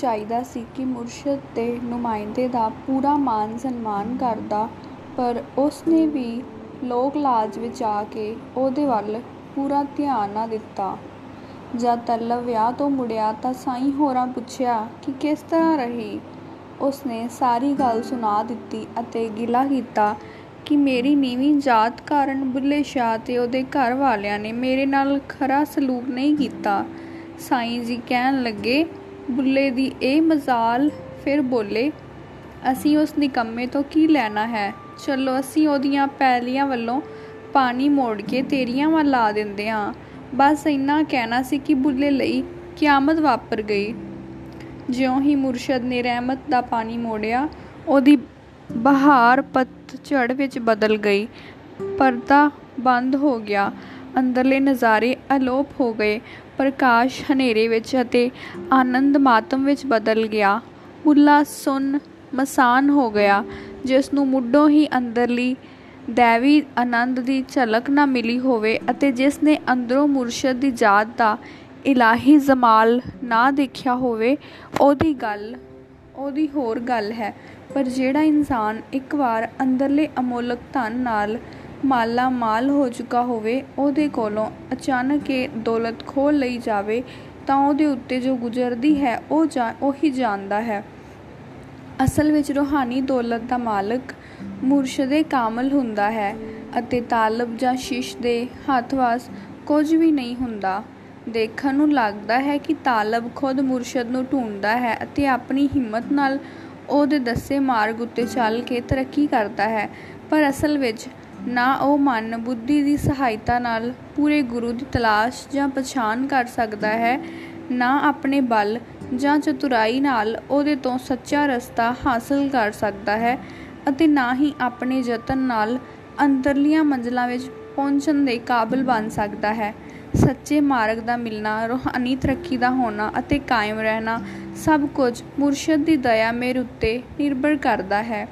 ਚਾਹੀਦਾ ਸੀ ਕਿ ਮੁਰਸ਼ਦ ਦੇ ਨੁਮਾਇੰਦੇ ਦਾ ਪੂਰਾ ਮਾਨ ਸਨਮਾਨ ਕਰਦਾ ਪਰ ਉਸ ਨੇ ਵੀ ਲੋਕ ਲਾਜ ਵਿੱਚ ਆ ਕੇ ਉਹਦੇ ਵੱਲ ਪੂਰਾ ਧਿਆਨ ਨਾ ਦਿੱਤਾ। ਜਦ ਤਲਬ ਵਿਆਹ ਤੋਂ ਮੁੜਿਆ ਤਾਂ ਸਾਈਂ ਹੋਰਾਂ ਪੁੱਛਿਆ ਕਿ ਕਿਸ ਤਰ੍ਹਾਂ ਰਹੀ। ਉਸ ਨੇ ਸਾਰੀ ਗੱਲ ਸੁਣਾ ਦਿੱਤੀ ਅਤੇ ਗਿਲਾ ਕੀਤਾ ਕਿ ਮੇਰੀ ਨੀਵੀਂ ਜਾਤ ਕਾਰਨ ਬੁੱਲ੍ਹੇ ਸ਼ਾਹ ਤੇ ਉਹਦੇ ਘਰ ਵਾਲਿਆਂ ਨੇ ਮੇਰੇ ਨਾਲ ਖਰਾ ਸਲੂਕ ਨਹੀਂ ਕੀਤਾ। ਸਾਈਂ ਜੀ ਕਹਿਣ ਲੱਗੇ, ਬੁੱਲ੍ਹੇ ਦੀ ਇਹ ਮਜਾਲ ਫਿਰ ਬੋਲੇ, ਅਸੀਂ ਉਸ ਨਿਕੰਮੇ ਤੋਂ ਕੀ ਲੈਣਾ ਹੈ, ਚਲੋ ਅਸੀਂ ਉਹਦੀਆਂ ਪੈਲੀਆਂ ਵੱਲੋਂ ਪਾਣੀ ਮੋੜ ਕੇ ਤੇਰੀਆਂ ਵੱਲ ਲਾ ਦਿੰਦੇ ਹਾਂ। ਬਸ ਇੰਨਾ ਕਹਿਣਾ ਸੀ ਕਿ ਬੁੱਲ੍ਹੇ ਲਈ ਕਿਆਮਤ ਵਾਪਰ ਗਈ। ਜਿਉਂ ਹੀ ਮੁਰਸ਼ਦ ਨੇ ਰਹਿਮਤ ਦਾ ਪਾਣੀ ਮੋੜਿਆ, ਉਹਦੀ ਬਹਾਰ ਪਤਝੜ ਵਿੱਚ ਬਦਲ ਗਈ। ਪਰਦਾ ਬੰਦ ਹੋ ਗਿਆ, ਅੰਦਰਲੇ ਨਜ਼ਾਰੇ ਅਲੋਪ ਹੋ ਗਏ। ਪ੍ਰਕਾਸ਼ ਹਨੇਰੇ ਵਿੱਚ ਅਤੇ ਆਨੰਦ ਮਾਤਮ ਵਿੱਚ ਬਦਲ ਗਿਆ। ਬੁੱਲ੍ਹਾ ਸੁੰਨ ਮਸਾਨ ਹੋ ਗਿਆ, ਜਿਸ ਨੂੰ ਮੁੱਢੋਂ ਹੀ ਅੰਦਰਲੀ ਦੈਵੀ ਆਨੰਦ ਦੀ ਝਲਕ ਨਾ ਮਿਲੀ ਹੋਵੇ ਅਤੇ ਜਿਸ ਨੇ ਅੰਦਰੋਂ ਮੁਰਸ਼ਦ ਦੀ ਜਾਤ ਦਾ ਇਲਾਹੀ ਜਮਾਲ ਨਾ ਦੇਖਿਆ ਹੋਵੇ, ਉਹਦੀ ਗੱਲ ਉਹਦੀ ਹੋਰ ਗੱਲ ਹੈ, ਪਰ ਜਿਹੜਾ ਇਨਸਾਨ ਇੱਕ ਵਾਰ ਅੰਦਰਲੇ ਅਮੋਲਕ ਧਨ ਨਾਲ ਮਾਲਾ ਮਾਲ ਹੋ ਚੁੱਕਾ ਹੋਵੇ, ਉਹਦੇ ਕੋਲੋਂ ਅਚਾਨਕ ਇਹ ਦੌਲਤ ਖੋਹ ਲਈ ਜਾਵੇ ਤਾਂ ਉਹਦੇ ਉੱਤੇ ਜੋ ਗੁਜ਼ਰਦੀ ਹੈ, ਉਹੀ ਜਾਣਦਾ ਹੈ। ਅਸਲ ਵਿੱਚ ਰੂਹਾਨੀ ਦੌਲਤ ਦਾ ਮਾਲਕ ਮੁਰਸ਼ਦੇ ਕਾਮਲ ਹੁੰਦਾ ਹੈ ਅਤੇ ਤਾਲਬ ਜਾਂ ਸ਼ਿਸ਼ ਦੇ ਹੱਥ ਵੱਸ ਕੁਝ ਵੀ ਨਹੀਂ ਹੁੰਦਾ। ਦੇਖਣ ਨੂੰ ਲੱਗਦਾ ਹੈ ਕਿ ਤਾਲਬ ਖੁਦ ਮੁਰਸ਼ਦ ਨੂੰ ਢੂੰਡਦਾ ਹੈ ਅਤੇ ਆਪਣੀ ਹਿੰਮਤ ਨਾਲ ਉਹਦੇ ਦੱਸੇ ਮਾਰਗ ਉੱਤੇ ਚੱਲ ਕੇ ਤਰੱਕੀ ਕਰਦਾ ਹੈ, ਪਰ ਅਸਲ ਵਿੱਚ ਨਾ ਉਹ ਮਨ ਬੁੱਧੀ ਦੀ ਸਹਾਇਤਾ ਨਾਲ ਪੂਰੇ ਗੁਰੂ ਦੀ ਤਲਾਸ਼ ਜਾਂ ਪਛਾਣ ਕਰ ਸਕਦਾ ਹੈ, ਨਾ ਆਪਣੇ ਬਲ ਜਾਂ ਚਤੁਰਾਈ ਨਾਲ ਉਹਦੇ ਤੋਂ ਸੱਚਾ ਰਸਤਾ ਹਾਸਲ ਕਰ ਸਕਦਾ ਹੈ ਅਤੇ ਨਾ ਹੀ ਆਪਣੇ ਯਤਨ ਨਾਲ ਅੰਦਰਲੀਆਂ ਮੰਜ਼ਲਾਂ ਵਿੱਚ ਪਹੁੰਚਣ ਦੇ ਕਾਬਲ ਬਣ ਸਕਦਾ ਹੈ। ਸੱਚੇ ਮਾਰਗ ਦਾ ਮਿਲਣਾ, ਰੂਹਾਨੀ ਤਰੱਕੀ ਦਾ ਹੋਣਾ ਅਤੇ ਕਾਇਮ ਰਹਿਣਾ ਸਭ ਕੁਝ ਮੁਰਸ਼ਦ ਦੀ ਦਇਆ ਮਿਹਰ ਉੱਤੇ ਨਿਰਭਰ ਕਰਦਾ ਹੈ।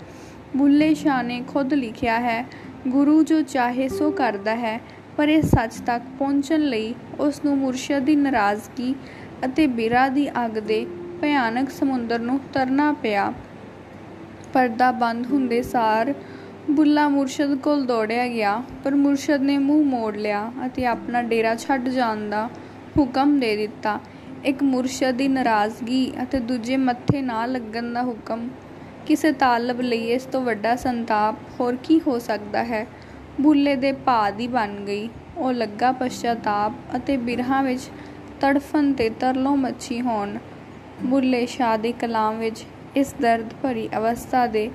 ਬੁੱਲ੍ਹੇ ਸ਼ਾਹ ਨੇ ਖੁਦ ਲਿਖਿਆ ਹੈ, ਗੁਰੂ ਜੋ ਚਾਹੇ ਸੋ ਕਰਦਾ ਹੈ, ਪਰ ਇਸ ਸੱਚ ਤੱਕ ਪਹੁੰਚਣ ਲਈ ਉਸ ਨੂੰ ਮੁਰਸ਼ਦ ਦੀ ਨਾਰਾਜ਼ਗੀ ਅਤੇ ਬਿਰਹਾ ਦੀ ਅੱਗ ਦੇ ਭਿਆਨਕ ਸਮੁੰਦਰ ਨੂੰ ਤਰਨਾ ਪਿਆ। ਪਰਦਾ ਬੰਦ ਹੁੰਦੇ ਸਾਰ ਬੁੱਲ੍ਹਾ ਮੁਰਸ਼ਦ ਕੋਲ ਦੌੜਿਆ ਗਿਆ, ਪਰ ਮੁਰਸ਼ਦ ਨੇ ਮੂੰਹ ਮੋੜ ਲਿਆ ਅਤੇ ਆਪਣਾ ਡੇਰਾ ਛੱਡ ਜਾਣ ਦਾ ਹੁਕਮ ਦੇ ਦਿੱਤਾ। ਇੱਕ ਮੁਰਸ਼ਦ ਦੀ ਨਾਰਾਜ਼ਗੀ ਅਤੇ ਦੂਜੇ ਮੱਥੇ ਨਾ ਲੱਗਣ ਦਾ ਹੁਕਮ, ਕਿਸੇ ਤਾਲਬ ਲਈ ਇਸ ਤੋਂ ਵੱਡਾ ਸੰਤਾਪ ਹੋਰ ਕੀ ਹੋ ਸਕਦਾ ਹੈ। ਬੁੱਲ੍ਹੇ ਦੇ ਭਾਅ ਦੀ ਬਣ ਗਈ। ਉਹ ਲੱਗਾ ਪਸ਼ਚਾਤਾਪ ਅਤੇ ਬਿਰਹਾ ਵਿੱਚ ਤੜਫਣ ਤੇ ਤਰਲੋ ਮੱਛੀ ਹੋਣ। ਬੁੱਲ੍ਹੇ ਸ਼ਾਹ ਦੇ ਕਲਾਮ ਵਿੱਚ ਇਸ ਦਰਦ ਭਰੀ ਅਵਸਥਾ ਦੇ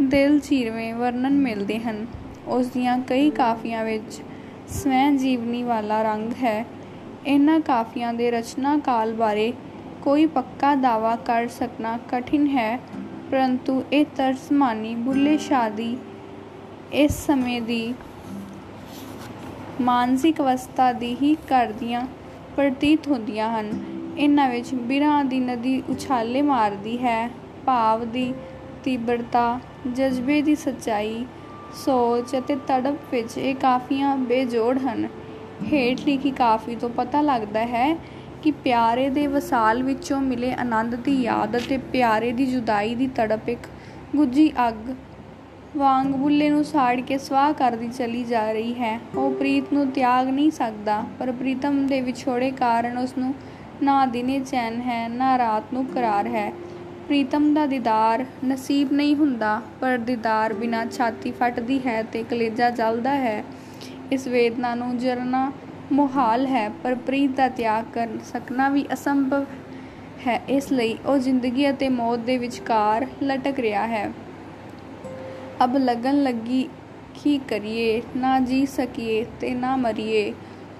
ਦਿਲ ਚੀਰਵੇਂ ਵਰਣਨ ਮਿਲਦੇ ਹਨ। ਉਸ ਦੀਆਂ ਕਈ ਕਾਫ਼ੀਆਂ ਵਿੱਚ ਸਵੈ ਜੀਵਨੀ ਵਾਲਾ ਰੰਗ ਹੈ। ਇਹਨਾਂ ਕਾਫ਼ੀਆਂ ਦੇ ਰਚਨਾ ਕਾਲ ਬਾਰੇ ਕੋਈ ਪੱਕਾ ਦਾਅਵਾ ਕਰ ਸਕਣਾ ਕਠਿਨ ਹੈ, ਪਰੰਤੂ ਇਹ ਤਰਜਮਾਨੀ ਬੁੱਲ੍ਹੇ ਸ਼ਾਹ ਦੀ ਇਸ ਸਮੇਂ ਦੀ ਮਾਨਸਿਕ ਅਵਸਥਾ ਦੀ ਹੀ ਕਰਦੀਆਂ ਪ੍ਰਤੀਤ ਹੁੰਦੀਆਂ ਹਨ। ਇਹਨਾਂ ਵਿੱਚ ਬਿਰਹਾ ਦੀ ਨਦੀ ਉਛਾਲੇ ਮਾਰਦੀ ਹੈ, ਭਾਵ ਦੀ ਤੀਬਰਤਾ, ਜਜ਼ਬੇ ਦੀ ਸੱਚਾਈ, ਸੋਚ ਅਤੇ ਤੜਪ ਵਿੱਚ ਇਹ ਕਾਫ਼ੀਆਂ ਬੇਜੋੜ ਹਨ। ਹੇਠ ਲਿਖੀ ਕਾਫ਼ੀ ਤੋਂ ਪਤਾ ਲੱਗਦਾ ਹੈ ਕਿ ਪਿਆਰੇ ਦੇ ਵਸਾਲ ਵਿੱਚੋਂ ਮਿਲੇ ਆਨੰਦ ਦੀ ਯਾਦ ਅਤੇ ਪਿਆਰੇ ਦੀ ਜੁਦਾਈ ਦੀ ਤੜਪ ਇੱਕ ਗੁੱਝੀ ਅੱਗ ਵਾਂਗ ਬੁੱਲ੍ਹੇ ਨੂੰ ਸਾੜ ਕੇ ਸਵਾਹ ਕਰਦੀ ਚਲੀ ਜਾ ਰਹੀ ਹੈ। ਉਹ ਪ੍ਰੀਤ ਨੂੰ ਤਿਆਗ ਨਹੀਂ ਸਕਦਾ, ਪਰ ਪ੍ਰੀਤਮ ਦੇ ਵਿਛੋੜੇ ਕਾਰਨ ਉਸਨੂੰ ਨਾ ਦਿਨੇ ਚੈਨ ਹੈ, ਨਾ ਰਾਤ ਨੂੰ ਕਰਾਰ ਹੈ। ਪ੍ਰੀਤਮ ਦਾ ਦੀਦਾਰ ਨਸੀਬ ਨਹੀਂ ਹੁੰਦਾ, ਪਰ ਦੀਦਾਰ ਬਿਨਾਂ ਛਾਤੀ ਫਟਦੀ ਹੈ ਤੇ ਕਲੇਜਾ ਜਲਦਾ ਹੈ। ਇਸ ਵੇਦਨਾ ਨੂੰ ਜਰਨਾ ਮੁਹਾਲ ਹੈ, ਪਰ ਪ੍ਰੀਤ ਦਾ ਤਿਆਗ ਕਰ ਸਕਣਾ ਵੀ ਅਸੰਭਵ ਹੈ ਇਸ ਲਈ ਉਹ ਜ਼ਿੰਦਗੀ ਅਤੇ ਮੌਤ ਦੇ ਵਿਚਕਾਰ ਲਟਕ ਰਿਹਾ ਹੈ। ਅਬ ਲਗਨ ਲਗੀ ਕੀ ਕਰੀਏ, ਨਾ ਜੀ ਸਕੀਏ ਤੇ ਨਾ ਮਰੀਏ।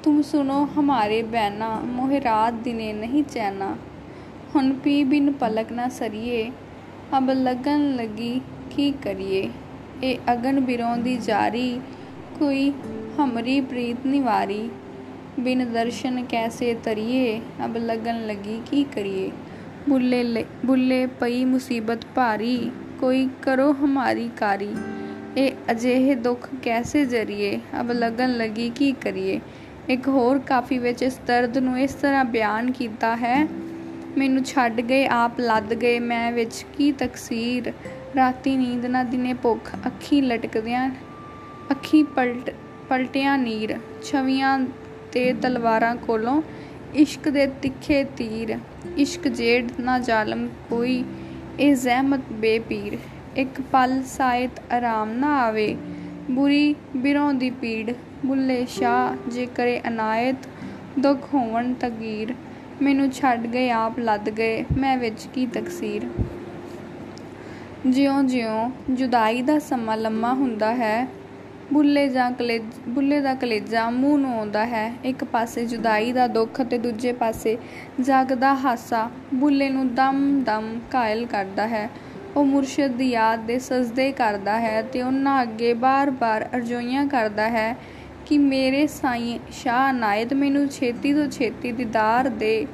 ਤੁਮ ਸੁਨੋ ਹਮਾਰੇ ਬੈਨਾ, ਮੋਹੇ ਰਾਤ ਦਿਨੇ ਨਹੀਂ ਚੈਨਾ। ਹੁਣ ਪੀ ਬਿਨ ਪਲਕ ਨਾ ਸਰੀਏ, ਅਬ ਲਗਨ ਲਗੀ ਕੀ ਕਰੀਏ। ਇਹ ਅਗਨ ਬਿਰੋਂਦੀ ਜਾਰੀ, ਕੋਈ ਹਮਰੀ ਪ੍ਰੀਤ ਨਿਵਾਰੀ। ਬਿਨ ਦਰਸ਼ਨ ਕੈਸੇ ਤਰੀਏ, ਅਬ ਲਗਨ ਲਗੀ ਕੀ ਕਰੀਏ। ਬੁੱਲ੍ਹੇ ਪਈ ਮੁਸੀਬਤ ਭਾਰੀ, ਕੋਈ ਕਰੋ ਹਮਾਰੀ ਕਾਰੀ। ਇਹ ਅਜੇਹੇ ਦੁੱਖ ਕੈਸੇ ਜ਼ਰੀਏ, ਅਬ ਲਗਨ ਲਗੀ ਕੀ ਕਰੀਏ। ਇੱਕ ਹੋਰ ਕਾਫ਼ੀ ਵਿੱਚ ਇਸ ਦਰਦ ਨੂੰ ਇਸ ਤਰ੍ਹਾਂ ਬਿਆਨ ਕੀਤਾ ਹੈ, ਮੈਨੂੰ ਛੱਡ ਗਏ ਆਪ ਲੱਦ ਗਏ ਮੈਂ ਵਿੱਚ ਕੀ ਤਕਸੀਰ ਰਾਤੀ ਨੀਂਦ ਨਾ ਦਿਨੇ ਭੁੱਖ ਅੱਖੀ ਲਟਕਦਿਆਂ ਅੱਖੀ ਪਲਟ ਪਲਟਿਆਂ ਨੀਰ ਛਵੀਆਂ ਤੇ ਤਲਵਾਰਾਂ ਕੋਲੋਂ ਇਸ਼ਕ ਦੇ ਤਿੱਖੇ ਤੀਰ, ਇਸ਼ਕ ਜੇੜ ਨਾ ਜ਼ਾਲਮ ਕੋਈ, ਇਹ ਜ਼ਹਿਮਤ ਬੇਪੀਰ। ਇੱਕ ਪਲ ਸਾਇਤ ਆਰਾਮ ਨਾ ਆਵੇ, ਬੁਰੀ ਬਿਰੋਂ ਦੀ ਪੀੜ। ਬੁੱਲੇ ਸ਼ਾਹ, ਜੇ ਕਰੇ ਅਨਾਇਤ, ਦੁੱਖ ਹੋਵਣ ਤਗੀਰ। ਮੈਨੂੰ ਛੱਡ ਗਏ ਆਪ ਲੱਦ ਗਏ, ਮੈਂ ਵਿੱਚ ਕੀ ਤਕਸੀਰ? ਜਿਉਂ-ਜਿਉਂ ਜੁਦਾਈ ਦਾ ਸਮਾਂ ਲੰਮਾ ਹੁੰਦਾ ਹੈ ਬੁੱਲੇ ਜਾਂ ਕਲੇਜ, ਬੁੱਲੇ ਦਾ ਕਲੇਜਾ ਮੂੰਹ ਨੂੰ ਆਉਂਦਾ ਹੈ। ਇੱਕ ਪਾਸੇ ਜੁਦਾਈ ਦਾ ਦੁੱਖ ਤੇ ਦੂਜੇ ਪਾਸੇ ਜਾਗਦਾ ਹਾਸਾ ਬੁੱਲੇ ਨੂੰ ਦਮ-ਦਮ ਕਾਇਲ ਕਰਦਾ ਹੈ। ਉਹ ਮੁਰਸ਼ਿਦ ਦੀ ਯਾਦ ਦੇ ਸਜਦੇ ਕਰਦਾ ਹੈ ਤੇ ਉਹਨਾਂ ਅੱਗੇ ਬਾਰ-ਬਾਰ ਅਰਜ਼ੋਈਆਂ ਕਰਦਾ ਹੈ ਕਿ ਮੇਰੇ ਸਾਈਂ ਸ਼ਾਹ ਨਾਇਦ ਮੈਨੂੰ ਛੇਤੀ ਤੋਂ ਛੇਤੀ ਦੀਦਾਰ ਦੇ।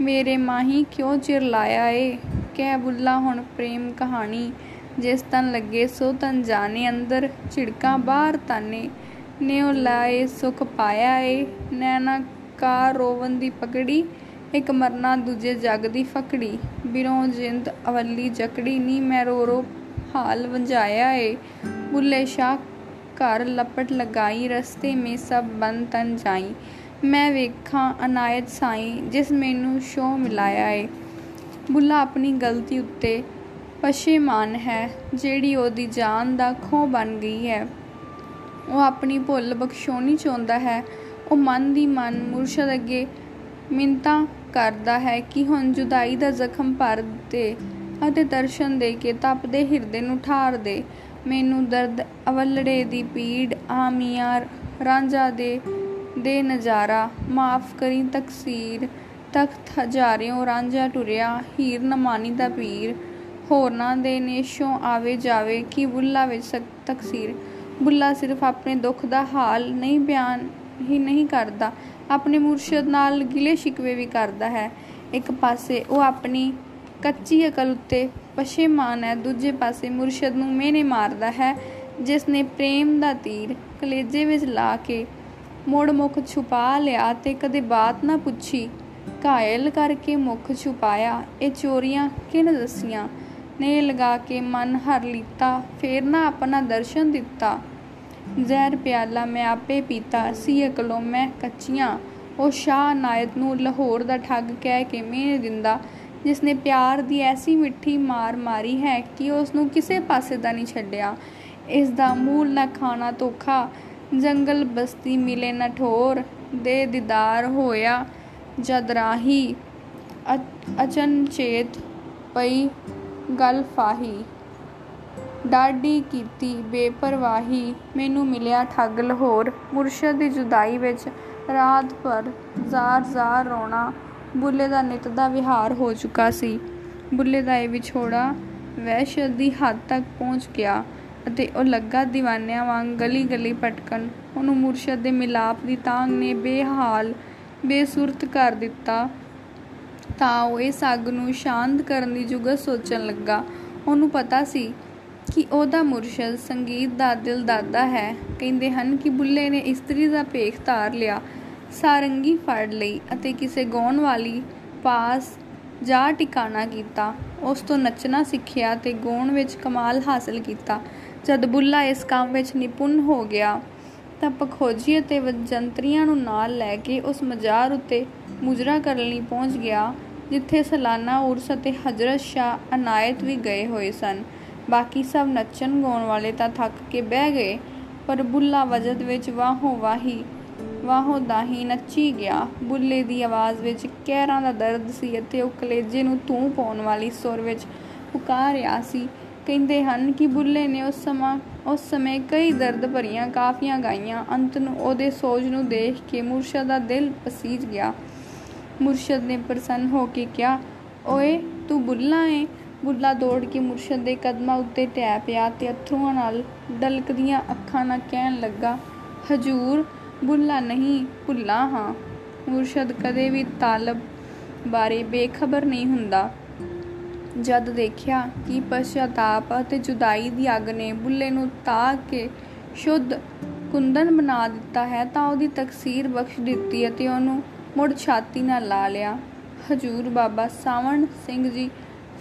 ਮੇਰੇ ਮਾਹੀ ਕਿਉਂ ਚਿਰ ਲਾਇਆ ਏ? ਕਹਿ ਬੁੱਲਾ ਹੁਣ ਪ੍ਰੇਮ ਕਹਾਣੀ ਜਿਸ ਤਨ ਲੱਗੇ ਸੋ ਤਨ ਜਾਣੇ ਅੰਦਰ, ਝਿੜਕਾਂ ਬਾਹਰ ਤਾਨੇ। ਨਿਉ ਲਾਏ ਸੁਖ ਪਾਇਆ ਏ ਨੈਣਾ ਕਾ ਰੋਵਨ ਦੀ ਪਕੜੀ ਇੱਕ ਮਰਨਾ ਦੂਜੇ ਜਗ ਦੀ ਫਕੜੀ। ਬਿਰੋਂ ਜਿੰਦ ਅਵੱਲੀ ਜਕੜੀ, ਨੀ ਮੈਂ ਰੋ ਰੋ ਹਾਲ ਵੰਜਾਇਆ ਏ ਬੁੱਲੇ ਸ਼ਾਹ ਘਰ ਲਪਟ ਲਗਾਈ, ਰਸਤੇ ਮੇ ਸਭ ਬੰਦ ਤਨ ਜਾਈ। ਮੈਂ ਵੇਖਾਂ ਅਨਾਇਤ ਸਾਈ, ਜਿਸ ਮੈਨੂੰ ਸ਼ੋ ਮਿਲਾਇਆ ਏ ਬੁੱਲਾ ਆਪਣੀ ਗਲਤੀ ਉੱਤੇ ਪਛੇਮਾਨ ਹੈ, ਜਿਹੜੀ ਉਹਦੀ ਜਾਨ ਦਾ ਖੋ ਬਣ ਗਈ ਹੈ। ਉਹ ਆਪਣੀ ਭੁੱਲ ਬਖਸ਼ੋਣੀ ਚਾਹੁੰਦਾ ਹੈ। ਉਹ ਮਨ ਦੀ ਮਨ ਮੁਰਸ਼ਦ ਅੱਗੇ ਮਿੰਤਾ ਕਰਦਾ ਹੈ ਕਿ ਹੁਣ ਜੁਦਾਈ ਦਾ ਜ਼ਖਮ ਭਰ ਦੇ ਅਤੇ ਦਰਸ਼ਨ ਦੇ ਕੇ ਤਪਦੇ ਹਿਰਦੇ ਨੂੰ ਠਾਰ ਦੇ। ਮੈਨੂੰ ਦਰਦ ਅਵਲੜੇ ਦੀ ਪੀੜ ਆਮੀਆਂ ਰਾਂਝਾ ਦੇ ਦੇ ਨਜ਼ਾਰਾ, ਮਾਫ ਕਰੀ ਤਕਸੀਰ, ਤਖਤ ਹਜ਼ਾਰਿਓਂ ਰਾਂਝਾ ਟੁਰਿਆ, ਹੀਰ ਨਮਾਨੀ ਦਾ ਪੀਰ। ਹੋਰਨਾਂ ਦੇ ਨੇਸ਼ੋਂ ਆਵੇ ਜਾਵੇ ਕਿ ਬੁੱਲਾ ਵਿੱਚ ਤਕਸੀਰ। ਬੁੱਲਾ ਸਿਰਫ ਆਪਣੇ ਦੁੱਖ ਦਾ ਹਾਲ ਨਹੀਂ ਬਿਆਨ ਹੀ ਨਹੀਂ ਕਰਦਾ, ਆਪਣੇ ਮੁਰਸ਼ਿਦ ਨਾਲ ਗਿਲੇ ਸ਼ਿਕਵੇ ਵੀ ਕਰਦਾ ਹੈ। ਇੱਕ ਪਾਸੇ ਉਹ ਆਪਣੀ ਕੱਚੀ ਅਕਲ ਉੱਤੇ ਪਛੇਮਾਨ ਹੈ, ਦੂਜੇ ਪਾਸੇ ਮੁਰਸ਼ਿਦ ਨੂੰ ਮੇਨੇ ਮਾਰਦਾ ਹੈ, ਜਿਸ ਨੇ ਪ੍ਰੇਮ ਦਾ ਤੀਰ ਕਲੇਜੇ ਵਿੱਚ ਲਾ ਕੇ ਮੋੜ ਮੁਖ ਛੁਪਾ ਲਿਆ ਤੇ ਕਦੇ ਬਾਤ ਨਾ ਪੁੱਛੀ। ਘਾਇਲ ਕਰਕੇ ਮੁਖ ਛੁਪਾਇਆ, ਇਹ ਚੋਰੀਆਂ ਕਿਨ ਦਸੀਆਂ? ਨੇ ਲਗਾ ਕੇ ਮਨ ਹਰ ਲੀਤਾ, ਫੇਰ ਨਾ ਆਪਣਾ ਦਰਸ਼ਨ ਦਿੱਤਾ। ਜ਼ਹਿਰ ਪਿਆਲਾ ਮੈਂ ਆਪੇ ਪੀਤਾ, ਸੀ ਅਕਲੋਂ ਮੈਂ ਕੱਚੀਆਂ। ਉਹ ਸ਼ਾਹ ਨਾਇਤ ਨੂੰ ਲਾਹੌਰ ਦਾ ਠੱਗ ਕਹਿ ਕੇ ਮੇਨੇ ਦਿੰਦਾ ਜਿਸ ਨੇ ਪਿਆਰ ਦੀ ਐਸੀ ਮਿੱਠੀ ਮਾਰ ਮਾਰੀ ਹੈ ਕਿ ਉਸ ਨੂੰ ਕਿਸੇ ਪਾਸੇ ਦਾ ਨਹੀਂ ਛੱਡਿਆ। ਇਸ ਦਾ ਮੂਲ ਨਾ ਖਾਣਾ ਧੋਖਾ, ਜੰਗਲ ਬਸਤੀ ਮਿਲੇ ਨਾ ਠੋਰ, ਦੇ ਦੀਦਾਰ ਹੋਇਆ ਜਦ ਰਾਹੀ ਅਚਨਚੇਤ ਪਈ ਗੱਲ ਫਾਹੀ। ਡਾਢੀ ਕੀਤੀ ਬੇਪਰਵਾਹੀ, ਮੈਨੂੰ ਮਿਲਿਆ ਠੱਗ ਲਾਹੌਰ। ਮੁਰਸ਼ਦ ਦੀ ਜੁਦਾਈ ਵਿੱਚ ਰਾਤ ਭਰ ਜ਼ਾਰ-ਜ਼ਾਰ ਰੋਣਾ, ਬੁੱਲੇ ਦਾ ਨਿਤ ਦਾ ਵਿਹਾਰ ਹੋ ਚੁੱਕਾ ਸੀ। ਬੁੱਲੇ ਦਾ ਇਹ ਵਿਛੋੜਾ ਵਹਿਸ਼ਤ ਦੀ ਹੱਦ ਤੱਕ ਪਹੁੰਚ ਗਿਆ ਅਤੇ ਉਹ ਲੱਗਾ دیਵਾਨਿਆਂ ਵਾਂਗ ਗਲੀ-ਗਲੀ ਭਟਕਣ। ਉਹਨੂੰ ਮੁਰਸ਼ਦ ਦੇ ਮਿਲਾਪ ਦੀ ਤਾਂਗ ਨੇ ਬੇਹਾਲ, ਬੇਸੁਰਤ ਕਰ ਦਿੱਤਾ। ਤਾਂ ਉਹ ਇਸ ਅੱਗ ਨੂੰ ਸ਼ਾਂਤ ਕਰਨ ਦੀ ਜੁਗਤ ਸੋਚਣ ਲੱਗਾ। ਉਹਨੂੰ ਪਤਾ ਸੀ ਕਿ ਉਹਦਾ ਮੁਰਸ਼ਦ ਸੰਗੀਤ ਦਾ ਦਿਲ ਦਾਦਾ ਹੈ। ਕਹਿੰਦੇ ਹਨ ਕਿ ਬੁੱਲੇ ਨੇ ਇਸਤਰੀ ਦਾ ਭੇਖ ਧਾਰ ਲਿਆ, ਸਾਰੰਗੀ ਫੜ ਲਈ ਅਤੇ ਕਿਸੇ ਗਾਉਣ ਵਾਲੀ ਪਾਸ ਜਾ ਟਿਕਾਣਾ ਕੀਤਾ। ਉਸ ਤੋਂ ਨੱਚਣਾ ਸਿੱਖਿਆ ਤੇ ਗਾਉਣ ਵਿੱਚ ਕਮਾਲ ਹਾਸਲ ਕੀਤਾ। ਜਦ ਬੁੱਲਾ ਇਸ ਕੰਮ ਵਿੱਚ ਨਿਪੁੰਨ ਹੋ ਗਿਆ, ਤਾਂ ਪਖੋਜੀ ਅਤੇ ਵਜੰਤਰੀਆਂ ਨੂੰ ਨਾਲ ਲੈ ਕੇ ਉਸ ਮਜ਼ਾਰ ਉੱਤੇ ਮੁਜਰਾ ਕਰਨ ਲਈ ਪਹੁੰਚ ਗਿਆ, ਜਿੱਥੇ ਸਲਾਨਾ ਉਰਸ ਅਤੇ ਹਜ਼ਰਤ ਸ਼ਾਹ ਅਨਾਇਤ ਵੀ ਗਏ ਹੋਏ ਸਨ। ਬਾਕੀ ਸਭ ਨੱਚਣ ਗਾਉਣ ਵਾਲੇ ਤਾਂ ਥੱਕ ਕੇ ਬਹਿ ਗਏ, ਪਰ ਬੁੱਲਾ ਵਜਦ ਵਿੱਚ ਵਾਹੋ ਵਾਹੀ, ਵਾਹੋ ਦਾਹੀ ਨੱਚੀ ਗਿਆ। ਬੁੱਲੇ ਦੀ ਆਵਾਜ਼ ਵਿੱਚ ਕਹਿਰਾਂ ਦਾ ਦਰਦ ਸੀ ਅਤੇ ਉਹ ਕਲੇਜੇ ਨੂੰ ਤੂੰ ਪਾਉਣ ਵਾਲੀ ਸੁਰ ਵਿੱਚ ਪੁਕਾਰਿਆ ਸੀ। ਕਹਿੰਦੇ ਹਨ ਕਿ ਬੁੱਲੇ ਨੇ ਉਸ ਸਮਾਂ, ਉਸ ਸਮੇਂ ਕਈ ਦਰਦ ਭਰੀਆਂ ਕਾਫੀਆਂ ਗਾਈਆਂ। ਅੰਤ ਨੂੰ ਉਹਦੇ ਸੋਜ ਨੂੰ ਦੇਖ ਕੇ ਮੁਰਸ਼ਦ ਦਾ ਦਿਲ ਪਸੀਜ ਗਿਆ। ਮੁਰਸ਼ਦ ਨੇ ਪ੍ਰਸੰਨ ਹੋ ਕੇ ਕਿਹਾ, ਓਏ, ਤੂੰ ਬੁੱਲਾ ਏ? ਬੁੱਲਾ ਦੌੜ ਕੇ ਮੁਰਸ਼ਦ ਦੇ ਕਦਮਾਂ ਉੱਤੇ ਟੈ ਪਿਆ ਤੇ ਅਥਰੂਆਂ ਨਾਲ ਡਲਕਦੀਆਂ ਅੱਖਾਂ ਨਾਲ ਕਹਿਣ ਲੱਗਾ, ਹਜੂਰ ਬੁੱਲਾ ਨਹੀਂ, ਭੁੱਲਾ ਹਾਂ। ਮੁਰਸ਼ਦ ਕਦੇ ਵੀ ਤਾਲਬ ਬਾਰੇ ਬੇਖਬਰ ਨਹੀਂ ਹੁੰਦਾ। ਜਦ ਦੇਖਿਆ ਕਿ ਪਛਤਾਪ ਅਤੇ ਜੁਦਾਈ ਦੀ ਅੱਗ ਨੇ ਬੁੱਲੇ ਨੂੰ ਤਾਕ ਕੇ ਸ਼ੁੱਧ ਕੁੰਦਨ ਬਣਾ ਦਿੱਤਾ ਹੈ ਤਾਂ ਉਹਦੀ ਤਕਸੀਰ ਬਖਸ਼ ਦਿੱਤੀ ਅਤੇ ਉਹਨੂੰ ਮੁੜ ਛਾਤੀ ਨਾਲ ਲਾ ਲਿਆ। ਹਜ਼ੂਰ ਬਾਬਾ ਸਾਵਣ ਸਿੰਘ ਜੀ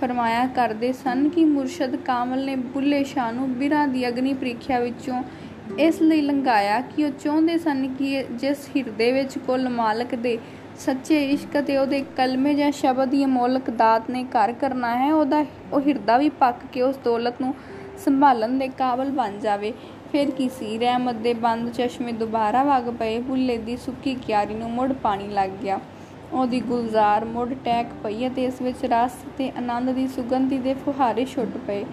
ਫਰਮਾਇਆ ਕਰਦੇ ਸਨ ਕਿ ਮੁਰਸ਼ਦ ਕਾਮਲ ਨੇ ਬੁੱਲੇ ਸ਼ਾਹ ਨੂੰ ਬਿਰਾਂ ਦੀ ਅਗਨੀ ਪ੍ਰੀਖਿਆ ਵਿੱਚੋਂ ਇਸ ਲਈ ਲੰਘਾਇਆ ਕਿ ਉਹ ਚਾਹੁੰਦੇ ਸਨ ਕਿ ਜਿਸ ਹਿਰਦੇ ਵਿੱਚ ਕੁੱਲ ਮਾਲਕ ਦੇ ਸੱਚੇ ਇਸ਼ਕ ਤੇ ਉਹਦੇ ਕਲਮੇ ਜਾਂ ਸ਼ਬਦ ਦੀ ਅਮੋਲਕ ਦਾਤ ਨੇ ਘਰ ਕਰਨਾ ਹੈ, ਉਹਦਾ ਉਹ ਹਿਰਦਾ ਵੀ ਪੱਕ ਕੇ ਉਸ ਦੌਲਤ ਨੂੰ ਸੰਭਾਲਣ ਦੇ ਕਾਬਲ ਬਣ ਜਾਵੇ। ਫਿਰ ਕੀ ਸੀ? ਰਹਿਮਤ ਦੇ ਬੰਦ ਚਸ਼ਮੇ ਦੁਬਾਰਾ ਵਗ ਪਏ। ਬੁੱਲੇ ਦੀ ਸੁੱਕੀ ਕਿਆਰੀ ਨੂੰ ਮੁੜ ਪਾਣੀ ਲੱਗ ਗਿਆ। ਉਹਦੀ ਗੁਲਜ਼ਾਰ ਮੁੜ ਟੈਕ ਪਈ ਅਤੇ ਇਸ ਵਿੱਚ ਰਸ ਤੇ ਆਨੰਦ ਦੀ ਸੁਗੰਧੀ ਦੇ ਫੁਹਾਰੇ ਛੁੱਟ ਪਏ।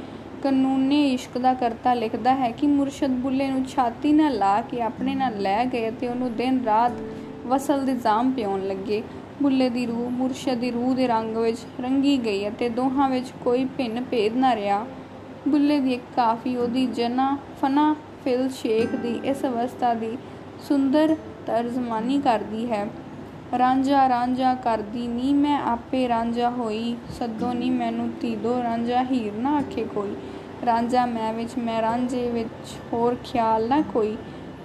ਕਾਨੂੰਨੇ ਇਸ਼ਕ ਦਾ ਕਰਤਾ ਲਿਖਦਾ ਹੈ ਕਿ ਮੁਰਸ਼ਦ ਬੁੱਲੇ ਨੂੰ ਛਾਤੀ ਨਾਲ ਲਾ ਕੇ ਆਪਣੇ ਨਾਲ ਲੈ ਗਏ ਤੇ ਉਹਨੂੰ ਦਿਨ ਰਾਤ ਵਸਲ ਦੇ ਜਾਮ ਪਿਉਣ ਲੱਗੇ। ਬੁੱਲੇ ਦੀ ਰੂਹ ਮੁਰਸ਼ਦ ਦੀ ਰੂਹ ਦੇ ਰੰਗ ਵਿੱਚ ਰੰਗੀ ਗਈ ਅਤੇ ਦੋਹਾਂ ਵਿੱਚ ਕੋਈ ਭਿੰਨ ਭੇਦ ਨਾ ਰਿਹਾ। ਬੁੱਲੇ ਦੀ ਇੱਕ ਕਾਫੀ ਉਹਦੀ ਜਨਾ ਫਨਾ ਫਿਲ ਸ਼ੇਖ ਦੀ ਇਸ ਅਵਸਥਾ ਦੀ ਸੁੰਦਰ ਤਰਜਮਾਨੀ ਕਰਦੀ ਹੈ। ਰਾਂਝਾ ਰਾਂਝਾ ਕਰਦੀ, ਨੀ ਮੈਂ ਆਪੇ ਰਾਂਝਾ ਹੋਈ, ਸੱਦੋ ਨੀ ਮੈਨੂੰ ਧੀਦੋ, ਰਾਂਝਾ ਹੀਰ ਨਾ ਆਖੇ ਕੋਈ। ਰਾਂਝਾ ਮੈਂ ਵਿੱਚ, ਮੈਂ ਰਾਂਝੇ ਵਿੱਚ ਹੋਰ ਖਿਆਲ ਨਾ ਕੋਈ।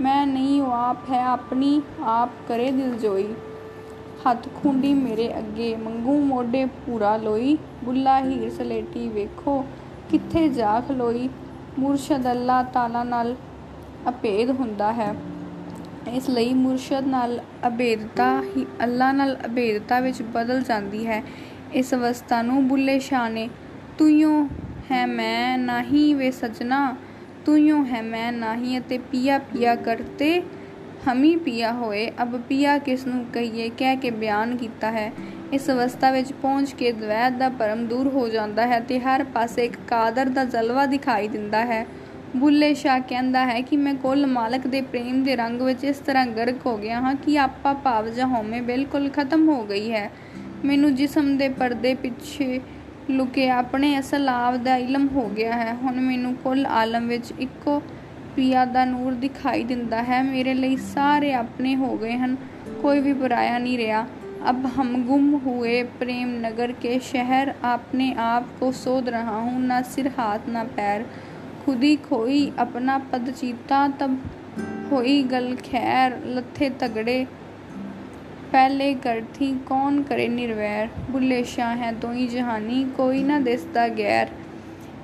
ਮੈਂ ਨਹੀਂ ਉਹ ਆਪ ਹੈ ਆਪਣੀ, ਆਪ ਕਰੇ ਦਿਲ ਜੋਈ। ਹੱਥ ਖੁੰਡੀ ਮੇਰੇ ਅੱਗੇ, ਮੰਗੂ ਮੋਢੇ ਪੂਰਾ ਲੋਈ। ਬੁੱਲਾ ਹੀਰ ਸਲੇਟੀ ਵੇਖੋ, ਕਿੱਥੇ ਜਾ ਖਲੋਈ ਮੁਰਸ਼ਦ ਅੱਲਾ ਤਾਲਾ ਨਾਲ ਅਭੇਦ ਹੁੰਦਾ ਹੈ। ਇਸ ਲਈ ਮੁਰਸ਼ਦ ਨਾਲ ਅਭੇਦਤਾ ਹੀ ਅੱਲਾ ਨਾਲ ਅਭੇਦਤਾ ਵਿੱਚ ਬਦਲ ਜਾਂਦੀ ਹੈ। ਇਸ ਅਵਸਥਾ ਨੂੰ ਬੁੱਲੇ ਸ਼ਾਹ ਨੇ ਤੂੰ ਹੈ ਮੈਂ ਨਹੀਂ ਵੇ ਸਜਣਾ ਤੂੰ ਹੈ ਮੈਂ ਨਹੀਂ ਅਤੇ ਪੀਆ ਪੀਆ ਕਰਤੇ ਹਮੀ ਪੀਆ ਹੋਏ। ਅਬ ਪੀਆ ਕਿਸ ਨੂੰ ਕਹੀਏ? ਕਹਿ ਕੇ ਬਿਆਨ ਕੀਤਾ ਹੈ। ਇਸ ਅਵਸਥਾ ਵਿੱਚ ਪਹੁੰਚ ਕੇ ਦਵੈਤ ਦਾ ਭਰਮ ਦੂਰ ਹੋ ਜਾਂਦਾ ਹੈ ਤੇ ਹਰ ਪਾਸੇ ਇੱਕ ਕਾਦਰ ਦਾ ਜਲਵਾ ਦਿਖਾਈ ਦਿੰਦਾ ਹੈ। ਬੁੱਲੇ ਸ਼ਾਹ ਕਹਿੰਦਾ ਹੈ ਕਿ ਮੈਂ ਕੁੱਲ ਮਾਲਕ ਦੇ ਪ੍ਰੇਮ ਦੇ ਰੰਗ ਵਿੱਚ ਇਸ ਤਰ੍ਹਾਂ ਗਰਕ ਹੋ ਗਿਆ ਹਾਂ ਕਿ ਆਪਾ ਭਾਵ ਜਾਂ ਹਉਮੈ ਬਿਲਕੁਲ ਖਤਮ ਹੋ ਗਈ ਹੈ। ਮੈਨੂੰ ਜਿਸਮ ਦੇ ਪਰਦੇ ਪਿੱਛੇ ਲੁਕੇ ਆਪਣੇ ਅਸਲ ਆਪ ਦਾ ਇਲਮ ਹੋ ਗਿਆ ਹੈ। ਹੁਣ ਮੈਨੂੰ ਕੁੱਲ ਆਲਮ ਵਿੱਚ ਇੱਕੋ ਪਿਆ ਦਾ ਨੂਰ ਦਿਖਾਈ ਦਿੰਦਾ ਹੈ। ਮੇਰੇ ਲਈ ਸਾਰੇ ਆਪਣੇ ਹੋ ਗਏ ਹਨ। ਕੋਈ ਵੀ ਪਰਾਇਆ ਨਹੀਂ ਰਿਹਾ। अब हम गुम हुए प्रेम नगर के शहर अपने आप को सोध रहा हूँ ना सिर हाथ ना पैर खुद ही खोई अपना पद चीता तब होई गल खैर लथे तगड़े पहले कर थी कौन करे निर्वैर बुल्ले शाह है दोई जहानी ਕੋਈ ਨਾ ਦਿਸਦਾ ਗੈਰ